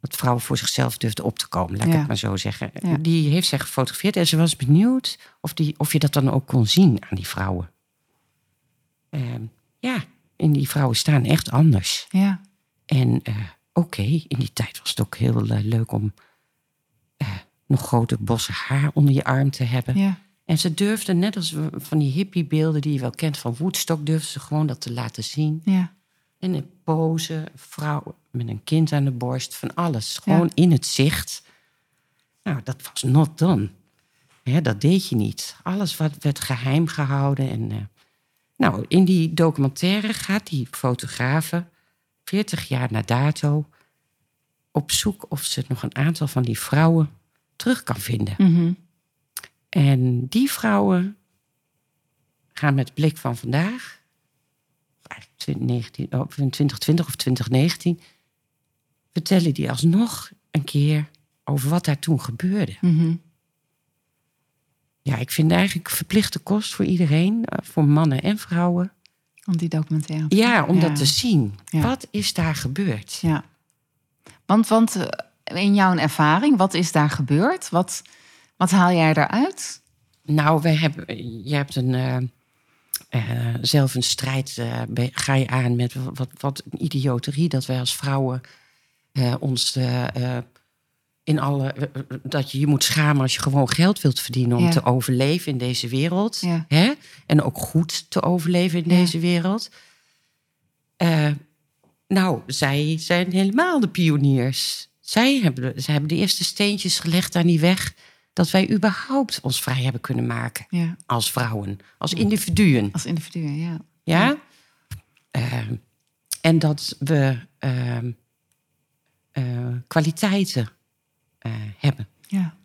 dat vrouwen voor zichzelf durfden op te komen, laat ik het maar zo zeggen. Ja. Die heeft zij gefotografeerd en ze was benieuwd of, die, of je dat dan ook kon zien aan die vrouwen. Ehm, ja, en die vrouwen staan echt anders. Ja. En eh, oké, in die tijd was het ook heel eh, leuk om eh, nog grote bossen haar onder je arm te hebben. Ja. En ze durfden, net als van die hippiebeelden die je wel kent van Woodstock, durfden ze gewoon dat te laten zien. Ja. En een pose, een vrouw met een kind aan de borst, van alles. Gewoon in het zicht. Nou, dat was not done. Hè, dat deed je niet. Alles wat werd geheim gehouden. En, eh, nou, in die documentaire gaat die fotografe, 40 jaar na dato, op zoek of ze nog een aantal van die vrouwen terug kan vinden. Mhm. En die vrouwen gaan met blik van vandaag, eigenlijk 2019, oh, 2020 of 2019, vertellen die alsnog een keer over wat daar toen gebeurde. Mhm. Ja, ik vind eigenlijk verplichte kost voor iedereen, eh, voor mannen en vrouwen. Om die documentaire Ja, om Ja. dat te zien. Ja. Wat is daar gebeurd? Ja. Want, want eh, in jouw ervaring, wat is daar gebeurd? Wat, wat haal jij daaruit? Nou, wij hebben, je hebt een, eh, eh, zelf een strijd, eh, ga je aan met wat, wat een idioterie dat wij als vrouwen ons in alle, dat je je moet schamen als je gewoon geld wilt verdienen om Ja. te overleven in deze wereld. Ja. Hè? En ook goed te overleven in Ja. deze wereld. Nou, zij zijn helemaal de pioniers. Zij hebben, zij hebben de eerste steentjes gelegd aan die weg dat wij überhaupt ons vrij hebben kunnen maken Ja. als vrouwen, als individuen. Als individu, ja. Ja? Ehm, en dat we ehm, eh, kwaliteiten eh, hebben. Ja.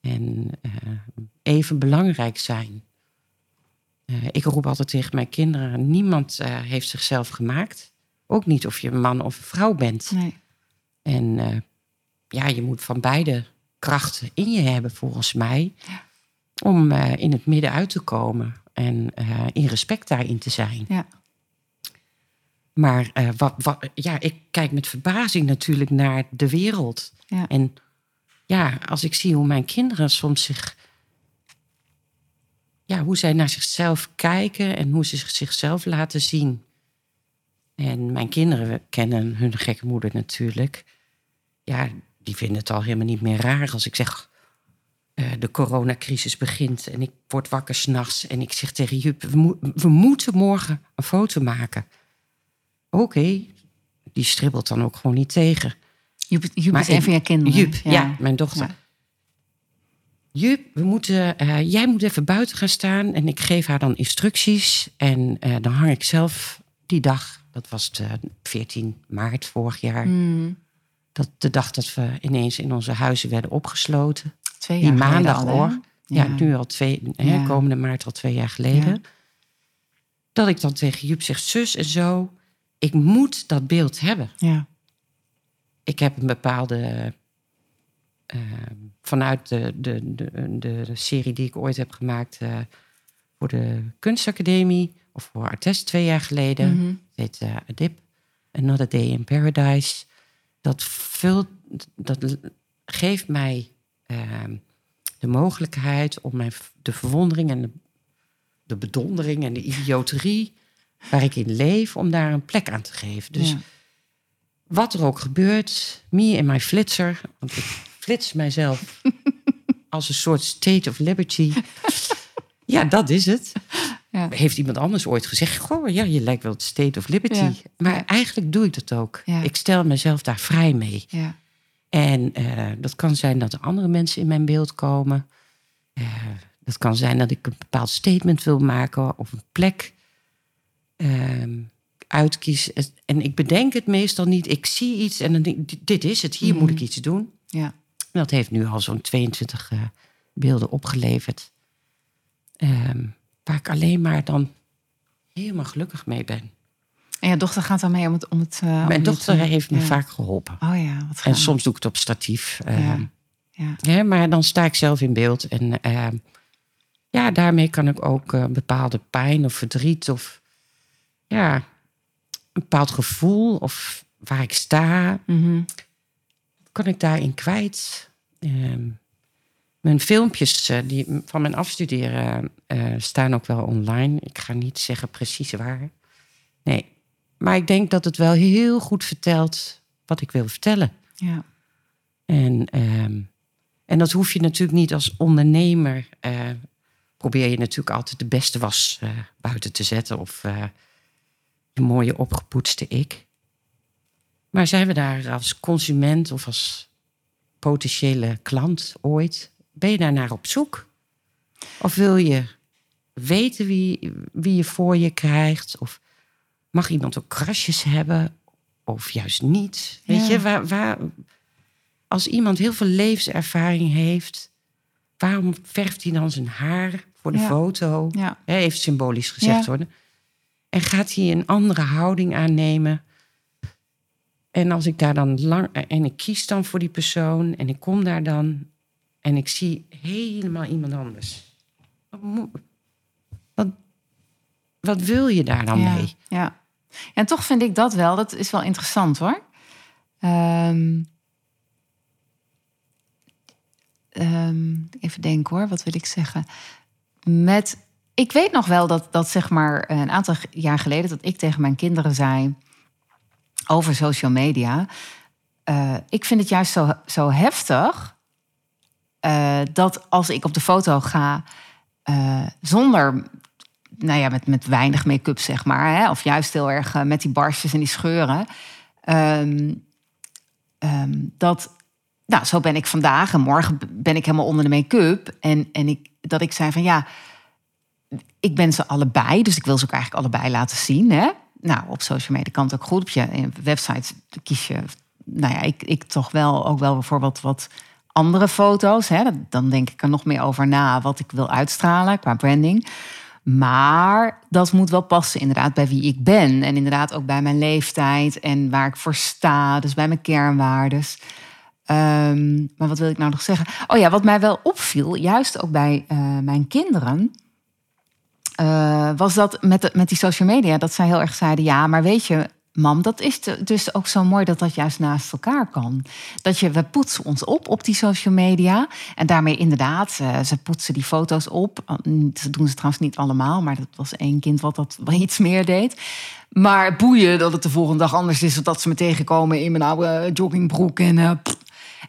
En eh, even belangrijk zijn. Ik roep altijd tegen mijn kinderen: niemand heeft zichzelf gemaakt. Ook niet of je een man of een vrouw bent. Nee. En eh, ja, je moet van beide krachten in je hebben, volgens mij. Om eh, in het midden uit te komen en eh, in respect daarin te zijn. Ja. Maar wat, wat, ja, ik kijk met verbazing natuurlijk naar de wereld. Ja. En ja, als ik zie hoe mijn kinderen soms zich. Ja, hoe zij naar zichzelf kijken en hoe ze zich- zichzelf laten zien. En mijn kinderen kennen hun gekke moeder natuurlijk. Ja, die vinden het al helemaal niet meer raar als ik zeg. eh, de coronacrisis begint en ik word wakker s'nachts. En ik zeg tegen Jup: we, mo- we moeten morgen een foto maken. Oké, die stribbelt dan ook gewoon niet tegen. Jup, Jup Maar is een van je kinderen. Jup, ja, mijn dochter. Ja. Jup, we moeten, eh, jij moet even buiten gaan staan. En ik geef haar dan instructies. En eh, dan hang ik zelf die dag, dat was de 14 maart vorig jaar. Hmm, Dat de dag dat we ineens in onze huizen werden opgesloten. twee Die jaar geleden maandag al, hoor. Ja, Ja. nu al twee, hè, komende maart al twee jaar geleden. Dat ik dan tegen Jup zeg, zus en zo. Ik moet dat beeld hebben. Ja. ik heb een bepaalde. eh, vanuit de, de, de, de, serie die ik ooit heb gemaakt eh, voor de Kunstacademie, of voor Artest twee jaar geleden. Mhm. Het heet eh, Adip, Another Day in Paradise. Dat, vult, dat geeft mij ehm, de mogelijkheid om mijn, de verwondering en de, de bedondering en de idioterie waar ik in leef, om daar een plek aan te geven. Dus Ja. wat er ook gebeurt, me en mijn flitser, want ik flits mijzelf (laughs) als een soort state of liberty. Ja, dat is het. Ja. Heeft iemand anders ooit gezegd, goh, ja, je lijkt wel het state of liberty. Ja. Maar eigenlijk doe ik dat ook. Ik stel mezelf daar vrij mee. Ja. En eh, dat kan zijn dat er andere mensen in mijn beeld komen. Eh, dat kan zijn dat ik een bepaald statement wil maken of een plek. Ehm, uitkies. En ik bedenk het meestal niet. Ik zie iets en dan denk ik, dit is het. Hier moet ik iets doen. Ja. Dat heeft nu al zo'n 22 eh, beelden opgeleverd. Ehm, waar ik alleen maar dan helemaal gelukkig mee ben. En je dochter gaat dan mee om het... Om het eh, Mijn dochter te- heeft me ja. vaak geholpen. Oh ja, wat En soms doe ik het op statief. ehm, Ja. Ja. Hè, maar dan sta ik zelf in beeld. En eh, ja, daarmee kan ik ook eh, bepaalde pijn of verdriet of ja, een bepaald gevoel of waar ik sta, Mhm. kan ik daarin kwijt. Ehm, mijn filmpjes eh, die, van mijn afstuderen eh, staan ook wel online. Ik ga niet zeggen precies waar. Nee, maar ik denk dat het wel heel goed vertelt wat ik wil vertellen. ja. En, ehm, en dat hoef je natuurlijk niet als ondernemer. eh, probeer je natuurlijk altijd de beste was eh, buiten te zetten. Of eh je mooie opgepoetste ik. Maar zijn we daar als consument of als potentiële klant ooit? Ben je daar naar op zoek? Of wil je weten wie, wie je voor je krijgt? Of mag iemand ook krasjes hebben? Of juist niet? Weet Ja. je, waar, waar, als iemand heel veel levenservaring heeft, waarom verft hij dan zijn haar voor de Ja. foto? Ja. Heeft symbolisch gezegd worden. En gaat hij een andere houding aannemen? En als ik daar dan lang. En ik kies dan voor die persoon. En ik kom daar dan. En ik zie helemaal iemand anders. Wat, moet- wat, wat wil je daar dan ja. mee? Ja. En toch vind ik dat wel, dat is wel interessant hoor. Ehm, ehm, even denken hoor, wat wil ik zeggen? Met, ik weet nog wel dat, dat zeg maar een aantal jaar geleden... dat ik tegen mijn kinderen zei over social media... eh, ik vind het juist zo, zo heftig... eh, dat als ik op de foto ga eh, zonder nou ja, met, met weinig make-up, zeg maar. Hè? Of juist heel erg eh, met die barstjes en die scheuren. Ehm, ehm, dat, nou, zo ben ik vandaag en morgen ben ik helemaal onder de make-up. En, en ik, dat ik zei van ja, ik ben ze allebei. Dus ik wil ze ook eigenlijk allebei laten zien. Hè? Nou, op social media kan het ook goed. Op je in websites kies je, nou ja, ik, ik toch wel ook wel bijvoorbeeld wat andere foto's. Hè? Dan denk ik er nog meer over na wat ik wil uitstralen qua branding. Maar dat moet wel passen inderdaad bij wie ik ben. En inderdaad ook bij mijn leeftijd en waar ik voor sta. Dus bij mijn kernwaardes. Ehm, maar wat wil ik nou nog zeggen? Oh ja, wat mij wel opviel, juist ook bij eh, mijn kinderen... eh, was dat met, de, met die social media, dat zij heel erg zeiden... ja, maar weet je, mam, dat is dus ook zo mooi dat dat juist naast elkaar kan. Dat je, we poetsen ons op op die social media. En daarmee inderdaad, eh, ze poetsen die foto's op. Dat doen ze trouwens niet allemaal, maar dat was één kind wat dat wel iets meer deed. Maar boeien dat het de volgende dag anders is... of dat ze me tegenkomen in mijn oude joggingbroek en... eh,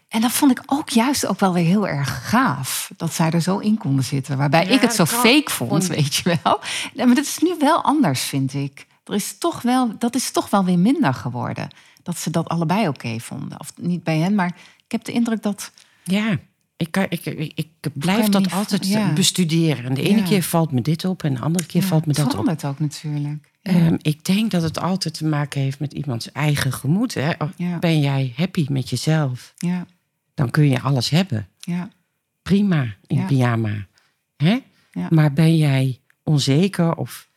en dat vond ik ook juist ook wel weer heel erg gaaf. Dat zij er zo in konden zitten. Waarbij Ja, ik het zo fake vond, weet je wel. Maar dat is nu wel anders, vind ik. Er is toch wel, dat is toch wel weer minder geworden. Dat ze dat allebei oké vonden. Of niet bij hen, maar ik heb de indruk dat... Ja, ik, kan, ik, ik, ik blijf dat niet- altijd ja. bestuderen. En de ene Ja. keer valt me dit op en de andere keer valt me het dat op. verandert ook natuurlijk. Ehm, ik denk dat het altijd te maken heeft met iemands eigen gemoed. Hè? Ben jij happy met jezelf? ja, Dan kun je alles hebben. ja, Prima in Ja. pyjama. Hè? Ja. Maar ben jij onzeker of...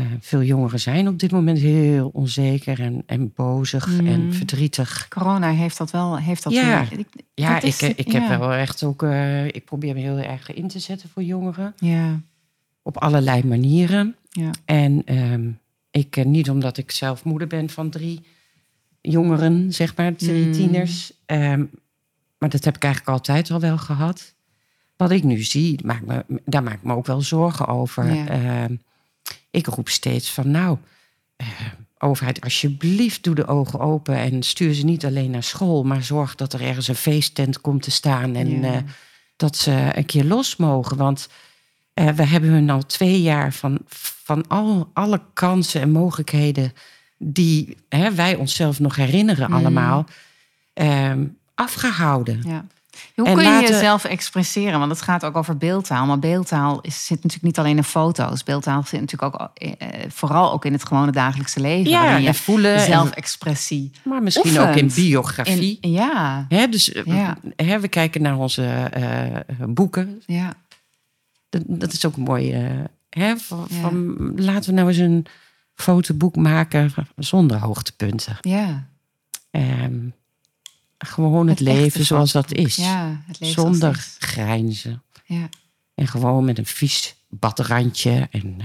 eh, veel jongeren zijn op dit moment heel onzeker en, en bozig Mm. en verdrietig. corona heeft dat wel... Heeft dat Ja. weer- ik- Ja, dat is- ik, ik heb ja. wel echt ook... eh, ik probeer me heel erg in te zetten voor jongeren. Ja, Op allerlei manieren. ja, En ehm, ik, eh, niet omdat ik zelf moeder ben van drie jongeren, zeg maar, drie Mm. tieners. Ehm, maar dat heb ik eigenlijk altijd al wel gehad. Wat ik nu zie, maakt me, daar maak ik me ook wel zorgen over. Ja. Ehm, ik roep steeds van, nou, eh, overheid, alsjeblieft doe de ogen open en stuur ze niet alleen naar school, maar zorg dat er ergens een feesttent komt te staan en Ja. eh, dat ze een keer los mogen. Want eh, we hebben hun al twee jaar van, van al, alle kansen en mogelijkheden die hè, wij onszelf nog herinneren Mm. allemaal, ehm, afgehouden. ja. Hoe En kun je laten- jezelf expresseren? Want het gaat ook over beeldtaal. Maar beeldtaal is, zit natuurlijk niet alleen in foto's. Beeldtaal zit natuurlijk ook eh, eh, vooral ook in het gewone dagelijkse leven. Ja, je en voelen. en- zelfexpressie. maar misschien ook in biografie. In, ja, Hè, dus eh, Ja. hè, we kijken naar onze eh, boeken. ja, Dat, dat is ook mooi. hè, van, Ja. van, laten we nou eens een fotoboek maken zonder hoogtepunten. ja. Ehm, gewoon het, leven zoals dat is. Ja, het zonder is. grijnzen. Ja. En gewoon met een vies badrandje. En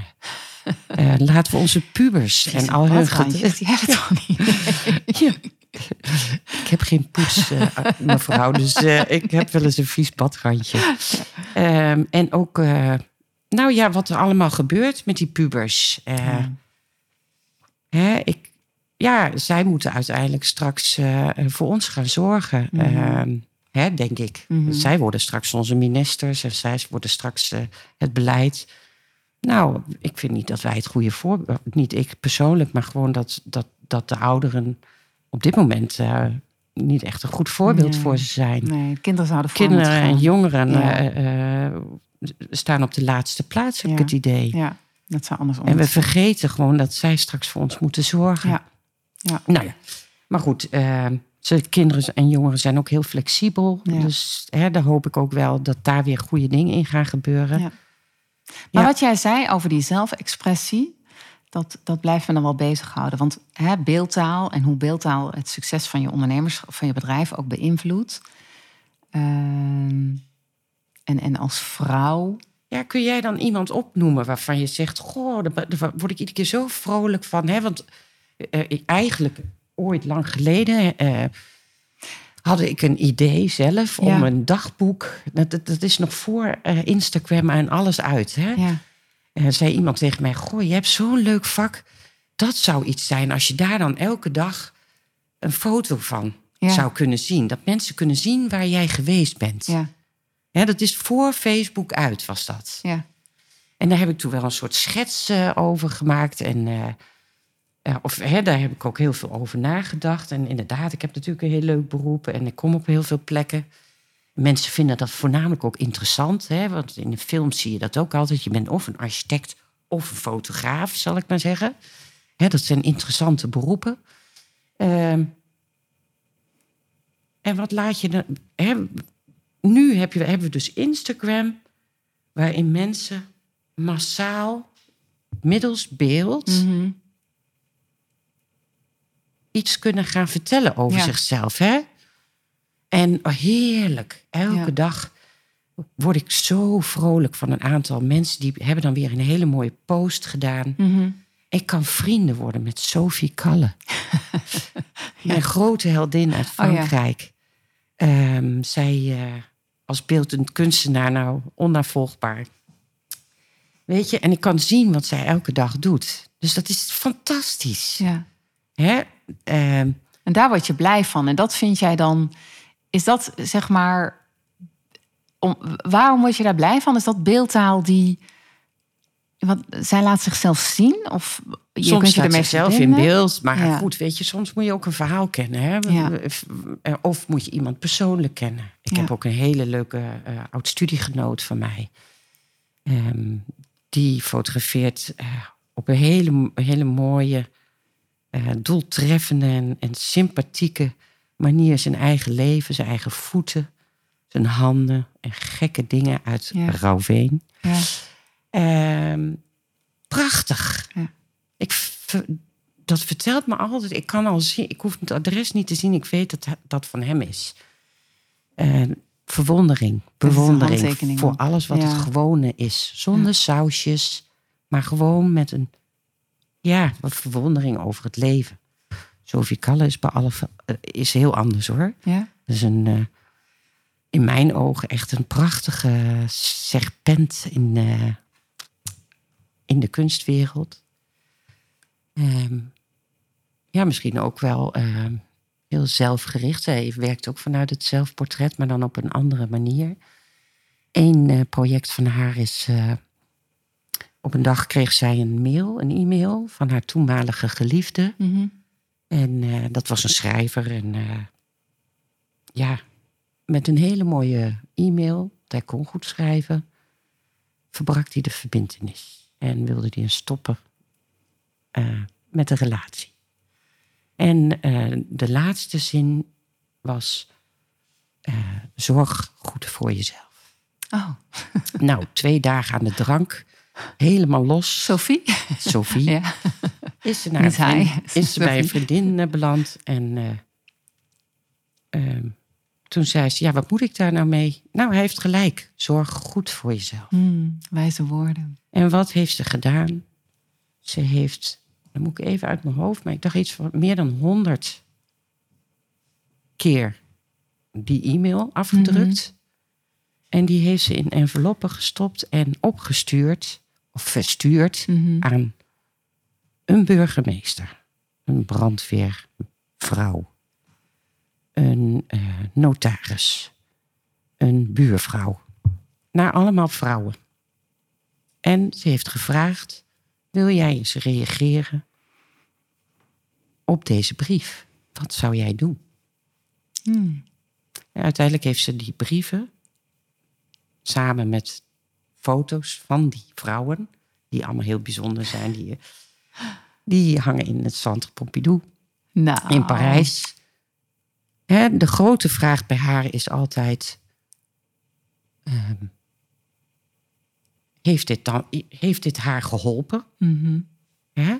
eh, laten we onze pubers en al hun Badrandjes, ged- die hebben het toch niet? (laughs) Ja. Ik heb geen poets, eh, mevrouw. Dus ik heb wel eens een vies badrandje. Ehm, en ook, nou ja, wat er allemaal gebeurt met die pubers. Ja. hè, ik, ja, zij moeten uiteindelijk straks eh, voor ons gaan zorgen. Mhm. Ehm, hè, denk ik. Mhm. Zij worden straks onze ministers en zij worden straks eh, het beleid. Nou, ik vind niet dat wij het goede voorbeeld, niet ik persoonlijk, maar gewoon dat, dat, dat de ouderen op dit moment eh, niet echt een goed voorbeeld Nee. voor ze zijn. Nee, de kinderen zouden voor Kinderen en jongeren Ja. eh, eh, staan op de laatste plaats, heb ik het idee. Ja, dat zou andersom En we vergeten gewoon dat zij straks voor ons moeten zorgen. Ja. Ja. Nou ja, maar goed, eh, ze, kinderen en jongeren zijn ook heel flexibel. Ja. Dus hè, daar hoop ik ook wel dat daar weer goede dingen in gaan gebeuren. Ja. Maar wat jij zei over die zelfexpressie, dat, dat blijft me dan wel bezighouden. Want hè, beeldtaal en hoe beeldtaal het succes van je ondernemers, van je bedrijf ook beïnvloedt. Ehm, en, en als vrouw. Ja, kun jij dan iemand opnoemen waarvan je zegt... Goh, daar, word ik iedere keer zo vrolijk van. Hè? Want ik- eigenlijk ooit lang geleden... eh, had ik een idee zelf om Ja. een dagboek... Dat, dat, dat is nog voor eh, Instagram en alles uit. Hè? Ja, En zei iemand tegen mij: Goh, je hebt zo'n leuk vak. Dat zou iets zijn als je daar dan elke dag een foto van Ja. zou kunnen zien. Dat mensen kunnen zien waar jij geweest bent. ja, dat is voor Facebook uit, was dat. ja. En daar heb ik toen wel een soort schets eh, over gemaakt. En eh, eh, of, hè, daar heb ik ook heel veel over nagedacht. En inderdaad, ik heb natuurlijk een heel leuk beroep en ik kom op heel veel plekken. Mensen vinden dat voornamelijk ook interessant. Hè? Want in de film zie je dat ook altijd. Je bent of een architect of een fotograaf, zal ik maar zeggen. Hè, dat zijn interessante beroepen. Ehm, en wat laat je dan... Hè, nu heb je, hebben we dus Instagram... waarin mensen massaal middels beeld... Mhm. Iets kunnen gaan vertellen over Ja. zichzelf. Hè? En oh, heerlijk. Elke Ja. dag word ik zo vrolijk van een aantal mensen. Die hebben dan weer een hele mooie post gedaan. Mhm. Ik kan vrienden worden met Sophie Kalle. (laughs) Mijn grote heldin uit Oh ja. Frankrijk. Ehm, zij eh, als beeldend kunstenaar, nou onnavolgbaar. Weet je, en ik kan zien wat zij elke dag doet. Dus dat is fantastisch. ja. Hè? Ehm, En daar word je blij van. En dat vind jij dan. Is dat zeg maar. Om, waarom word je daar blij van? Is dat beeldtaal die. Want zij laat zichzelf zien? Of je soms kunt je ermee ze zelf in beeld. Maar Ja. goed, weet je, soms moet je ook een verhaal kennen. Hè? Ja. Of moet je iemand persoonlijk kennen. Ik Ja. heb ook een hele leuke eh oud-studiegenoot van mij. Ehm, die fotografeert eh, op een hele, hele mooie, eh, doeltreffende en, en sympathieke manier zijn eigen leven, zijn eigen voeten, zijn handen en gekke dingen uit Ja. Rauwveen. Ja. Ehm, prachtig. Ja. Ik, dat vertelt me altijd. Ik kan al zien, ik hoef het adres niet te zien. Ik weet dat dat van hem is. Eh, verwondering, bewondering voor alles wat het gewone is. Zonder sausjes, maar gewoon met een, ja, wat verwondering over het leven. Sophie Kalle is, bij alle, eh, is heel anders hoor. Ja? Dat is een, eh, in mijn ogen echt een prachtige serpent in, eh, in de kunstwereld. Ehm, ja, misschien ook wel ehm, heel zelfgericht. Hij werkt ook vanuit het zelfportret, maar dan op een andere manier. Eén project van haar is. Op een dag kreeg zij een mail, een e-mail van haar toenmalige geliefde. Mhm. En eh, dat was een schrijver. En eh, ja, met een hele mooie e-mail, hij kon goed schrijven, verbrak hij de verbindenis. En wilde hij een stoppen eh, met de relatie. En de laatste zin was: zorg goed voor jezelf. Oh, (laughs) Nou, twee dagen aan de drank, helemaal los. Sophie? Sophie (laughs) Ja. is ze, naar een vriend- is ze bij een vriendin eh, beland. En eh, ehm, toen zei ze: Ja, wat moet ik daar nou mee? Nou, hij heeft gelijk. Zorg goed voor jezelf. Hmm, wijze woorden. En wat heeft ze gedaan? Ze heeft, dan moet ik even uit mijn hoofd, maar ik dacht iets van meer dan honderd keer die e-mail afgedrukt. En die heeft ze in enveloppen gestopt en opgestuurd, of verstuurd, Mhm. aan een burgemeester, een brandweervrouw, een eh, notaris, een buurvrouw. Naar allemaal vrouwen. En ze heeft gevraagd: wil jij eens reageren op deze brief? Wat zou jij doen? Hmm. En uiteindelijk heeft ze die brieven samen met foto's van die vrouwen, die allemaal heel bijzonder zijn, die, die hangen in het Centre Pompidou Nou. in Parijs. Hè, de grote vraag bij haar is altijd: ehm, heeft, dit dan, heeft dit haar geholpen? Mhm. Hè?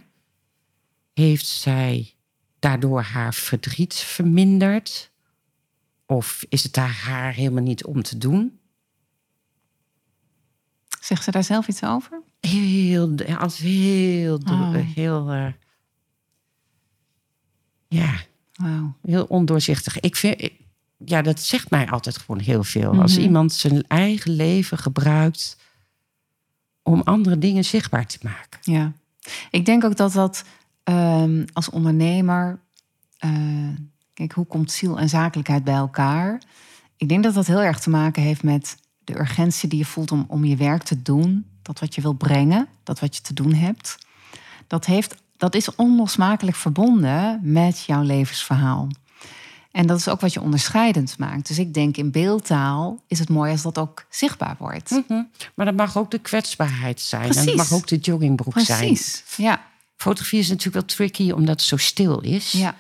Heeft zij daardoor haar verdriet verminderd? Of is het daar haar helemaal niet om te doen? Zegt ze daar zelf iets over? Heel, als heel, Oh. heel, eh, ja, Wauw. heel ondoorzichtig. Ik vind, ja, dat zegt mij altijd gewoon heel veel. Als Mhm. iemand zijn eigen leven gebruikt om andere dingen zichtbaar te maken. Ja. Ik denk ook dat dat ehm, als ondernemer... eh, kijk, hoe komt ziel en zakelijkheid bij elkaar? Ik denk dat dat heel erg te maken heeft met de urgentie die je voelt om, om je werk te doen. Dat wat je wil brengen, dat wat je te doen hebt. Dat, heeft, dat is onlosmakelijk verbonden met jouw levensverhaal. En dat is ook wat je onderscheidend maakt. Dus ik denk in beeldtaal is het mooi als dat ook zichtbaar wordt. Mhm. Maar dat mag ook de kwetsbaarheid zijn. En Precies. dat mag ook de joggingbroek zijn. Precies, ja. Fotografie is natuurlijk wel tricky omdat het zo stil is. ja.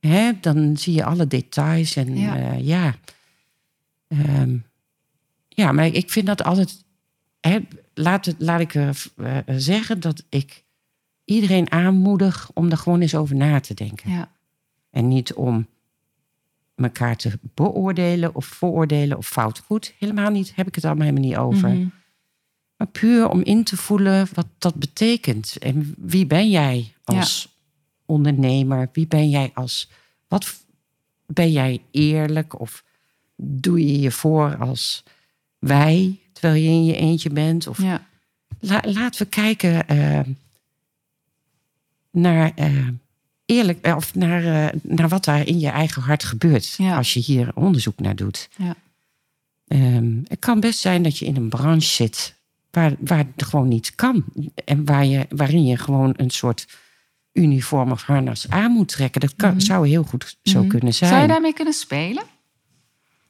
Hè? Dan zie je alle details en Ja. ja. ja. Ehm, ja, maar ik vind dat altijd. Hè, laat, het, laat ik eh, zeggen dat ik iedereen aanmoedig om er gewoon eens over na te denken. ja. En niet om elkaar te beoordelen of vooroordelen of fout goed. Helemaal niet, heb ik het allemaal helemaal niet over. Mhm. Maar puur om in te voelen wat dat betekent. En wie ben jij als ondernemer? Wie ben jij als. Wat ben jij eerlijk? Of doe je je voor als wij, terwijl je in je eentje bent? Of ja. la- laten we kijken eh, naar. eh, eerlijk, eh, of naar, naar wat daar in je eigen hart gebeurt. Ja. Als je hier onderzoek naar doet. Ja. Ehm, het kan best zijn dat je in een branche zit waar, waar het gewoon niet kan. En waar je, waarin je gewoon een soort uniform of harnas aan moet trekken. Dat kan, zou heel goed zo Mhm. kunnen zijn. Zou je daarmee kunnen spelen?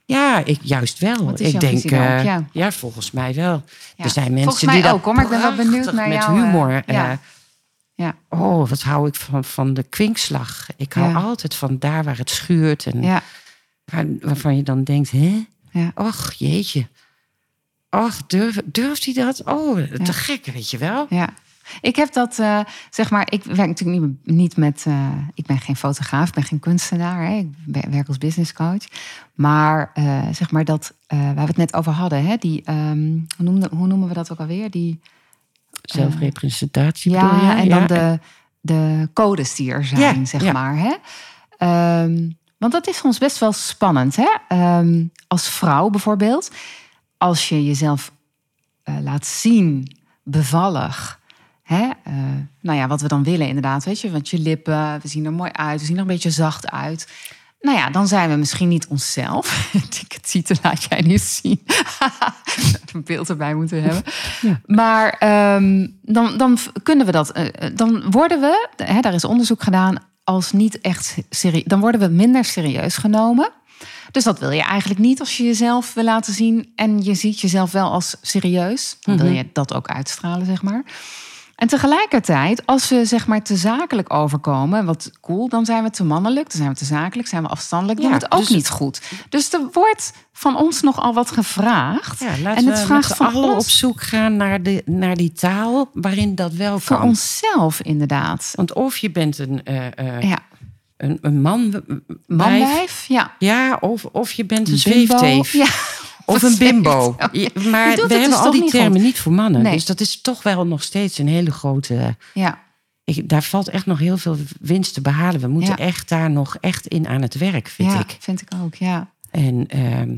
Ja, ik, juist wel. Wat is ik denk, eh, Ja. ja. volgens mij wel. Ja. Er zijn mensen Volgens mij die dat ook, hoor, maar ik ben wel benieuwd naar met jou, eh, humor. ja. eh, Ja. oh, wat hou ik van, van de kwinkslag. Ik hou altijd van daar waar het schuurt. En waarvan je dan denkt, hè? Ja. Och, jeetje. Och, durf, durft hij dat? Oh, te gek, weet je wel. Ja. Ik heb dat, eh, zeg maar, ik werk natuurlijk niet, niet met, eh, ik ben geen fotograaf, ik ben geen kunstenaar, hè. ik ben- werk als business coach. Maar eh, zeg maar dat, waar we het net over hadden, hè, die, ehm, hoe, hoe noemen we dat ook alweer? Die, Zelfrepresentatie ja, je? en dan de, de codes die er zijn, Ja, zeg ja. maar. Hè? Ehm, want dat is soms best wel spannend. Hè? Ehm, als vrouw bijvoorbeeld, als je jezelf laat zien, bevallig. Hè? eh, nou ja, wat we dan willen inderdaad, weet je. Want je lippen, we zien er mooi uit, we zien er een beetje zacht uit. Nou ja, dan zijn we misschien niet onszelf. (laughs) Het ziet er laat jij niet zien. (laughs) een beeld erbij moeten hebben. Maar ehm, dan, dan kunnen we dat. eh, eh, dan worden we, hè, daar is onderzoek gedaan, als niet echt serieus. Dan worden we minder serieus genomen. Dus dat wil je eigenlijk niet als je jezelf wil laten zien. En je ziet jezelf wel als serieus. Dan wil Mhm. je dat ook uitstralen, zeg maar. En tegelijkertijd, als we zeg maar te zakelijk overkomen, wat cool, dan zijn we te mannelijk, dan zijn we te zakelijk, zijn we afstandelijk, doen Ja, we het ook dus- niet goed. Dus er wordt van ons nogal wat gevraagd. Ja, laten En het we vraagt van ons- op zoek gaan naar, de, naar die taal waarin dat wel Voor kan. onszelf inderdaad. Want of je bent een, eh, Ja, een, een man, wijf, manwijf, ja. ja, of, of je bent een zweefteef. Ja. (laughs) Of een bimbo. maar we hebben dus al die termen niet voor mannen. Nee. Dus dat is toch wel nog steeds een hele grote... Ja, Ik, daar valt echt nog heel veel winst te behalen. We moeten Ja. echt daar nog echt in aan het werk, vind ja ik. vind ik ook, ja. En ehm,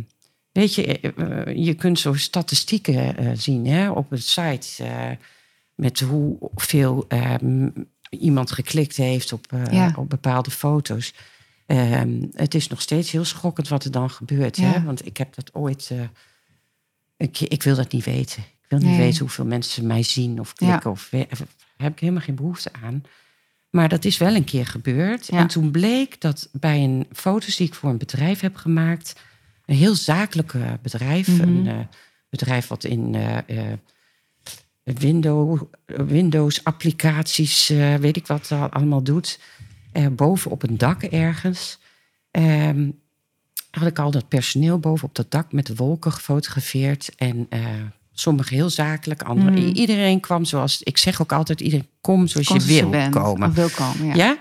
weet je, eh, eh, je kunt zo statistieken eh, zien hè, op een site. met hoeveel ehm, iemand geklikt heeft op, Ja. op bepaalde foto's. Ehm, het is nog steeds heel schokkend wat er dan gebeurt. Hè? Want ik heb dat ooit. eh, ik, ik wil dat niet weten. Ik wil niet Nee. weten hoeveel mensen mij zien of klikken. Of, daar heb ik helemaal geen behoefte aan. Maar dat is wel een keer gebeurd. Ja. En toen bleek dat bij een foto's die ik voor een bedrijf heb gemaakt. Een heel zakelijke bedrijf. Mhm. Een eh, bedrijf wat in eh, eh, Windows, Windows applicaties, eh, weet ik wat, al- allemaal doet. Eh, boven op een dak ergens. Ehm, had ik al dat personeel boven op dat dak met de wolken gefotografeerd. En eh sommigen heel zakelijk, anderen. I- Iedereen kwam zoals, ik zeg ook altijd, iedereen kom zoals je wil bent, komen. of wil komen, ja. Ja?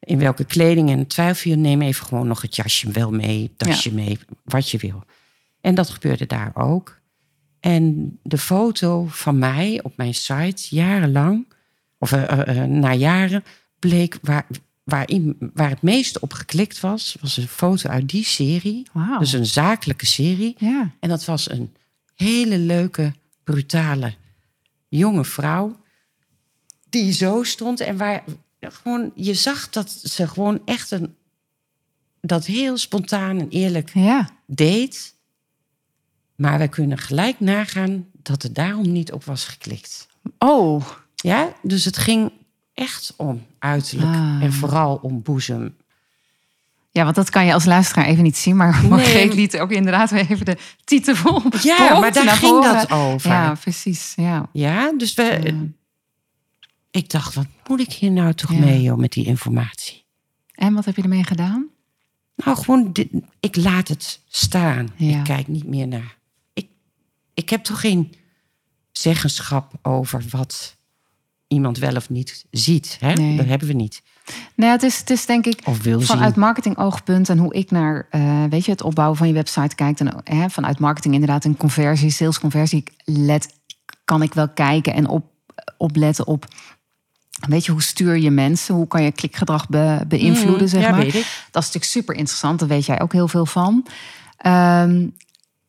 In welke kleding en twijfel je, neem even gewoon nog het jasje wel mee, tasje mee, wat je wil. En dat gebeurde daar ook. En de foto van mij op mijn site, jarenlang, of eh, eh, na jaren, bleek waar, waarin, waar het meeste op geklikt was, was een foto uit die serie. Dus een zakelijke serie. ja. En dat was een hele leuke, brutale jonge vrouw. Die zo stond en waar gewoon, je zag dat ze gewoon echt een, dat heel spontaan en eerlijk ja. deed. Maar wij kunnen gelijk nagaan dat er daarom niet op was geklikt. Oh, Ja, dus het ging echt om uiterlijk Ah. en vooral om boezem. ja, want dat kan je als luisteraar even niet zien. Maar (laughs) Margreet Nee. liet ook inderdaad weer even de titel vol. Ja, maar daar ging voren. dat over. Ja, Ja, precies. Ja. dus we, Ja. ik dacht, wat moet ik hier nou toch Ja. mee joh, met die informatie? En wat heb je ermee gedaan? Nou, gewoon, dit, ik laat het staan. Ja. Ik kijk niet meer naar. Ik, ik heb toch geen zeggenschap over wat iemand wel of niet ziet. Hè? Nee. Dat hebben we niet. Nou, het is, het is denk ik Of wil vanuit marketingoogpunt en hoe ik naar eh, weet je, het opbouwen van je website kijk. En, hè, vanuit marketing inderdaad een conversie, salesconversie. let, kan ik wel kijken en op, opletten op. Weet je, hoe stuur je mensen? Hoe kan je klikgedrag be- beïnvloeden? Mm, zeg ja, maar. weet ik. Dat is natuurlijk super interessant. Daar weet jij ook heel veel van. Ehm,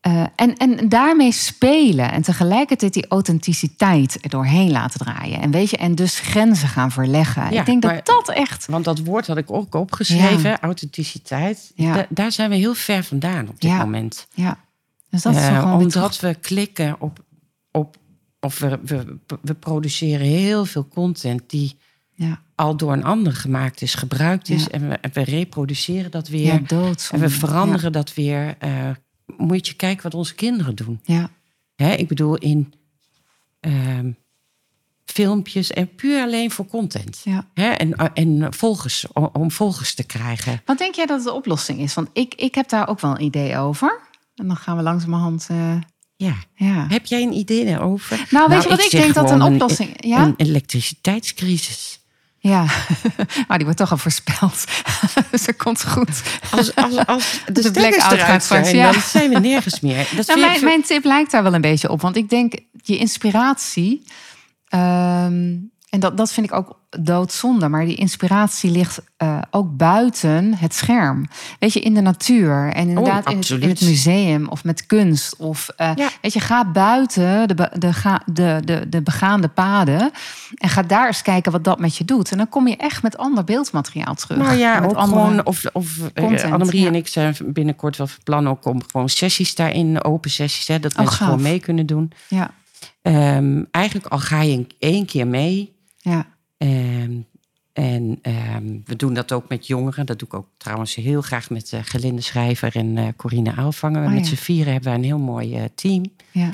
eh, en, en daarmee spelen en tegelijkertijd die authenticiteit er doorheen laten draaien. En weet je, en dus grenzen gaan verleggen. Ja, ik denk dat maar- dat echt. Want dat woord had ik ook opgeschreven, authenticiteit. Ja. Da- daar zijn we heel ver vandaan op dit Ja. moment. Ja, dus dat is Eh, gewoon omdat we klikken op, op of we, we, we produceren heel veel content die Ja, al door een ander gemaakt is, gebruikt is. Ja. En we, en we reproduceren dat ja weer. dood. en we veranderen dat weer. Eh, moet je kijken wat onze kinderen doen. Ja, Hè, ik bedoel, in ehm, filmpjes en puur alleen voor content. ja. Hè, en, en volgers, om, volgers te krijgen. Wat denk jij dat de oplossing is? Want ik, ik heb daar ook wel een idee over. En dan gaan we langzamerhand. eh Ja. ja. Heb jij een idee daarover? Nou, weet je wat ik denk dat een oplossing- ja? Een elektriciteitscrisis. Ja, (laughs) maar die wordt toch al voorspeld. (laughs) dus dat komt goed. Als, als, als (laughs) de, De blackout gaat zijn, ja. dan zijn we nergens meer. Dat Nou, mijn, mijn tip lijkt daar wel een beetje op. Want ik denk, je inspiratie... ehm, en dat, dat vind ik ook doodzonde. Maar die inspiratie ligt eh, ook buiten het scherm. Weet je, in de natuur. En inderdaad in het, in het museum of met kunst. Of eh, Ja. weet je, ga buiten de, de, ga- de, de, de begaande paden. En ga daar eens kijken wat dat met je doet. En dan kom je echt met ander beeldmateriaal terug. Nou ja, met ook andere- gewoon, of, of content, Annemarie ja. en ik zijn binnenkort wel van plan ook om gewoon sessies daarin, open sessies, hè, dat Oh, mensen gaaf. gewoon mee kunnen doen. Ja, Ehm, eigenlijk al ga je een- één keer mee, ja, ehm, En ehm, we doen dat ook met jongeren. Dat doe ik ook trouwens heel graag met uh, Gelinde Schrijver en uh, Corine Aalvanger. Oh, met ja. z'n vieren hebben wij een heel mooi uh, team. Ja.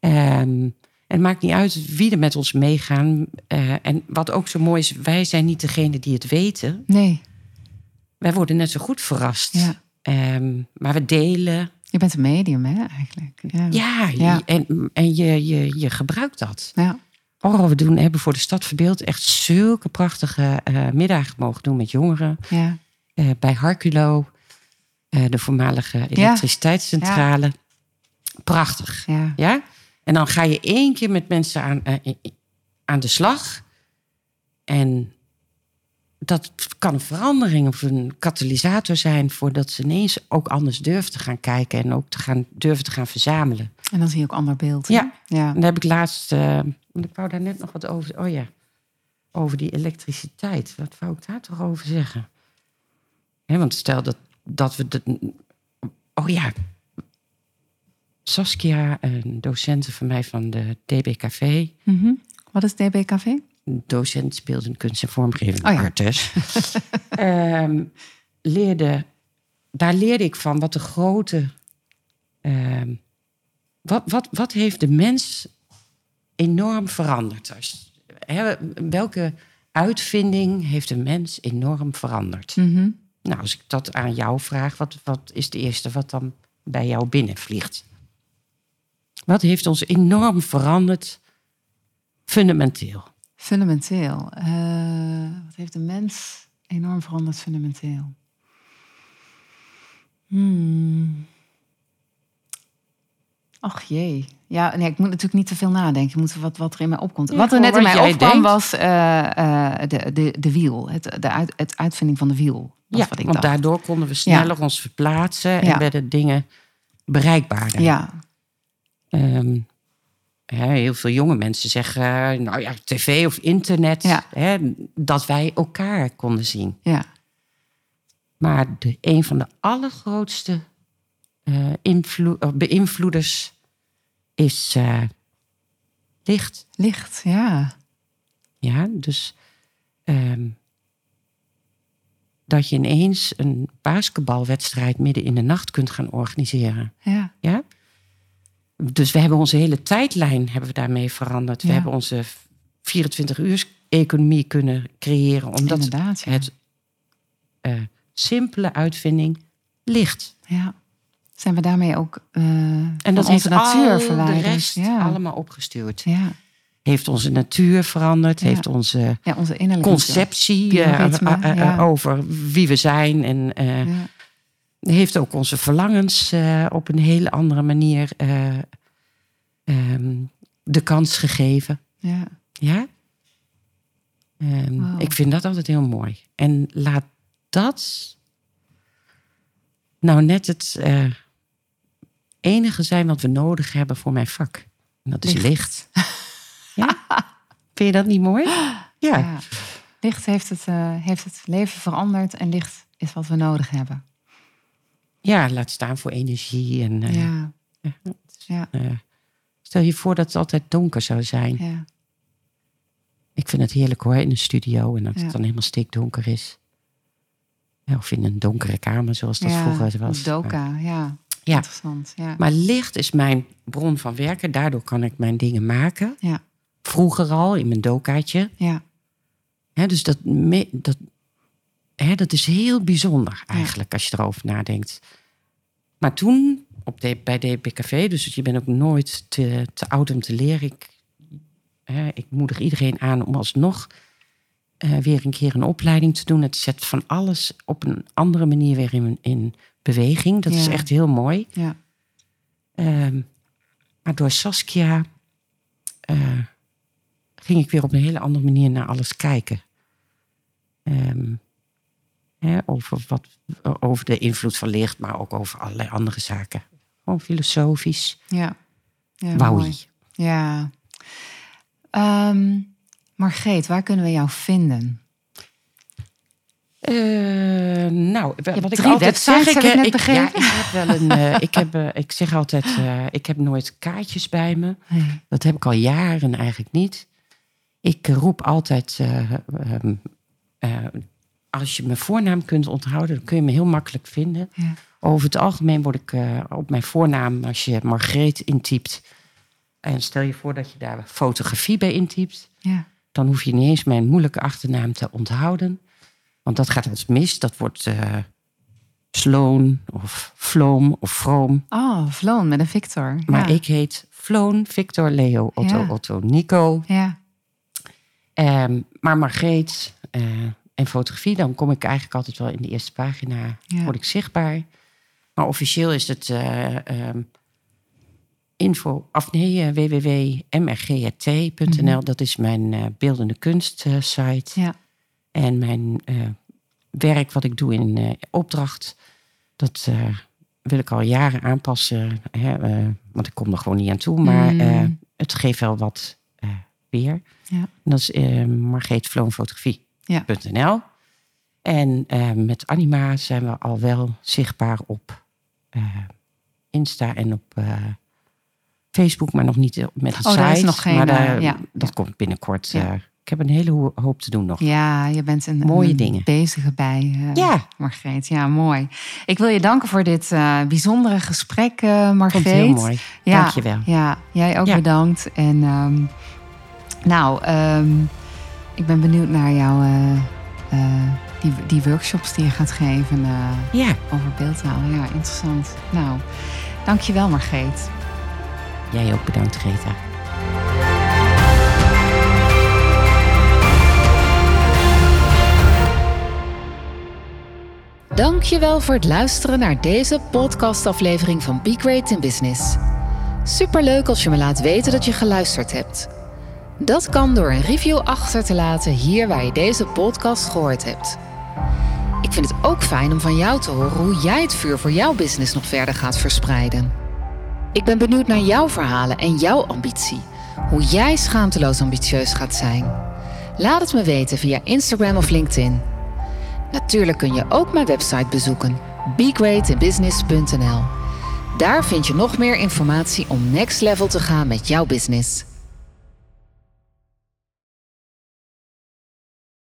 Ehm, en het maakt niet uit wie er met ons meegaan. Uh, en wat ook zo mooi is, wij zijn niet degene die het weten. Nee. Wij worden net zo goed verrast. Ja. Um, maar we delen. Je bent een medium, hè, eigenlijk. Ja, ja, ja. en, en je, je, je gebruikt dat. Ja. Oh, we doen, hebben voor de Stad Verbeeld echt zulke prachtige uh, middagen mogen doen met jongeren. Ja. Uh, bij Harculo, uh, de voormalige elektriciteitscentrale. Ja. Prachtig. Ja. ja. En dan ga je één keer met mensen aan, aan de slag. En dat kan een verandering of een katalysator zijn voordat ze ineens ook anders durven te gaan kijken en ook te gaan, durven te gaan verzamelen. En dan zie je ook ander beeld. Ja. ja. En daar heb ik laatst, uh, ik wou daar net nog wat over, oh ja, over die elektriciteit. Wat wou ik daar toch over zeggen? He, want stel dat, dat we, de, oh ja, Saskia, een docent van mij van de DBKV. Mm -hmm. Wat is DBKV? Docent speelde kunst en vormgeving. Oh ja. Artes. um, (laughs) leerde, daar leerde ik van wat de grote. Um, wat, wat, wat heeft de mens enorm veranderd? Als, he, welke uitvinding heeft de mens enorm veranderd? Mm -hmm. Nou, als ik dat aan jou vraag, wat, wat is het eerste wat dan bij jou binnenvliegt? Wat heeft ons enorm veranderd, fundamenteel? Fundamenteel. Uh, wat heeft de mens enorm veranderd, fundamenteel? Hmm. Ach jee. Ja, nee, ik moet natuurlijk niet te veel nadenken. Ik moet wat, wat er in mij opkomt. Ja, wat er net in mij opkwam denkt. was uh, uh, de, de, de wiel. Het, de uit, het uitvinding van de wiel. Ja, wat ik want dacht. daardoor konden we sneller Ja. ons verplaatsen en Ja. werden dingen bereikbaarder. Ja, Ehm, heel veel jonge mensen zeggen, eh, nou ja, tv of internet, hè, dat wij elkaar konden zien. ja, Maar de, een van de allergrootste eh, invloed, of beïnvloeders is eh, licht. licht. Ja, Ja, dus ehm, dat je ineens een basketbalwedstrijd midden in de nacht kunt gaan organiseren. ja, Ja? Dus we hebben onze hele tijdlijn hebben we daarmee veranderd. We hebben onze 24 uur economie kunnen creëren. Omdat. Ja. het eh, simpele uitvinding licht. ja. Zijn we daarmee ook uh, En dat onze natuur al de verwijderd? rest ja. allemaal opgestuurd. Ja. Heeft onze natuur veranderd. Ja. Heeft onze ja, onze innerlijke conceptie eh, eh, eh, ja. over wie we zijn. En eh, heeft ook onze verlangens eh, op een hele andere manier eh, ehm, de kans gegeven. Ja. Ja? Ehm. Ik vind dat altijd heel mooi. En laat dat nou net het eh, enige zijn wat we nodig hebben voor mijn vak. En dat is Licht. licht. (laughs) ja? Vind je dat niet mooi? Ja. Ja. Licht heeft het, eh, heeft het leven veranderd en licht is wat we nodig hebben. Ja, laat staan voor energie. En, eh, ja. ja. Ja. eh, stel je voor dat het altijd donker zou zijn. Ja. Ik vind het heerlijk hoor, in een studio. En dat het dan helemaal stikdonker is. Ja, of in een donkere kamer, zoals dat vroeger was. Doka, ja. Ja. Interessant. Ja. Maar licht is mijn bron van werken. Daardoor kan ik mijn dingen maken. Ja. Vroeger al, in mijn dokaatje. Ja. Dus dat, dat, dat is heel bijzonder eigenlijk, als je erover nadenkt. Maar toen, op de, bij DPKV, dus je bent ook nooit te, te oud om te leren. Ik, ik moedig iedereen aan om alsnog eh, weer een keer een opleiding te doen. Het zet van alles op een andere manier weer in, in beweging. Dat is echt heel mooi. Ja. Ehm, maar door Saskia eh, ging ik weer op een hele andere manier naar alles kijken. Ehm, hè, over, wat, over de invloed van licht, maar ook over allerlei andere zaken. Gewoon filosofisch. Ja. ja. Ja. Ehm, Margreet, waar kunnen we jou vinden? Eh, nou, wat ik altijd zeg, heb ik net ja, ik heb wel een. eh, ik, heb, eh, ik zeg altijd, ik heb nooit kaartjes bij me. (laughs) Nee. Dat heb ik al jaren eigenlijk niet. Ik roep altijd eh, ehm, eh, als je mijn voornaam kunt onthouden, dan kun je me heel makkelijk vinden. Ja. Over het algemeen word ik op mijn voornaam, als je Margreet intypt, en stel je voor dat je daar fotografie bij intypt, Ja. dan hoef je niet eens mijn moeilijke achternaam te onthouden. Want dat gaat als mis. Dat wordt eh Sloan of Vloom of Vroom. Oh, Vloon met een Victor. Maar ja. ik heet Floon, Victor, Leo, Otto, Ja. Otto, Nico. Ja. Ehm, maar Margreet eh, en fotografie, dan kom ik eigenlijk altijd wel in de eerste pagina, Ja. word ik zichtbaar. Maar officieel is het ehm, info, of nee, www.mrgt.nl. Dat is mijn beeldende kunst site. Ja. En mijn werk wat ik doe in eh, opdracht, dat eh, wil ik al jaren aanpassen. Hè, eh, want ik kom er gewoon niet aan toe. Maar Mm. het geeft wel wat weer. Ja. En dat is margreetvloonfotografie.nl. Ja. En met Anima zijn we al wel zichtbaar op Insta en op Facebook, maar nog niet met het Oh, site. is nog geen, maar daar- ja. dat komt binnenkort. Ja. Ik heb een hele ho- hoop te doen nog. Ja, je bent een Mooie een dingen. bezige bij, eh, Ja. Margreet. Ja, mooi. Ik wil je danken voor dit eh, bijzondere gesprek, eh Margreet. Vond heel mooi. Ja, Dankjewel. Ja, jij ook Ja. bedankt. En ehm, nou, ehm, ik ben benieuwd naar jouw die, die workshops die je gaat geven Ja, over beeldtaal. Ja, interessant. Nou, dankjewel Margreet. jij ook bedankt, Greta. Dankjewel voor het luisteren naar deze podcastaflevering van Be Great in Business. Superleuk als je me laat weten dat je geluisterd hebt. Dat kan door een review achter te laten hier waar je deze podcast gehoord hebt. Ik vind het ook fijn om van jou te horen hoe jij het vuur voor jouw business nog verder gaat verspreiden. Ik ben benieuwd naar jouw verhalen en jouw ambitie. Hoe jij schaamteloos ambitieus gaat zijn. Laat het me weten via Instagram of LinkedIn. Natuurlijk kun je ook mijn website bezoeken: begreatinbusiness.nl. Daar vind je nog meer informatie om next level te gaan met jouw business.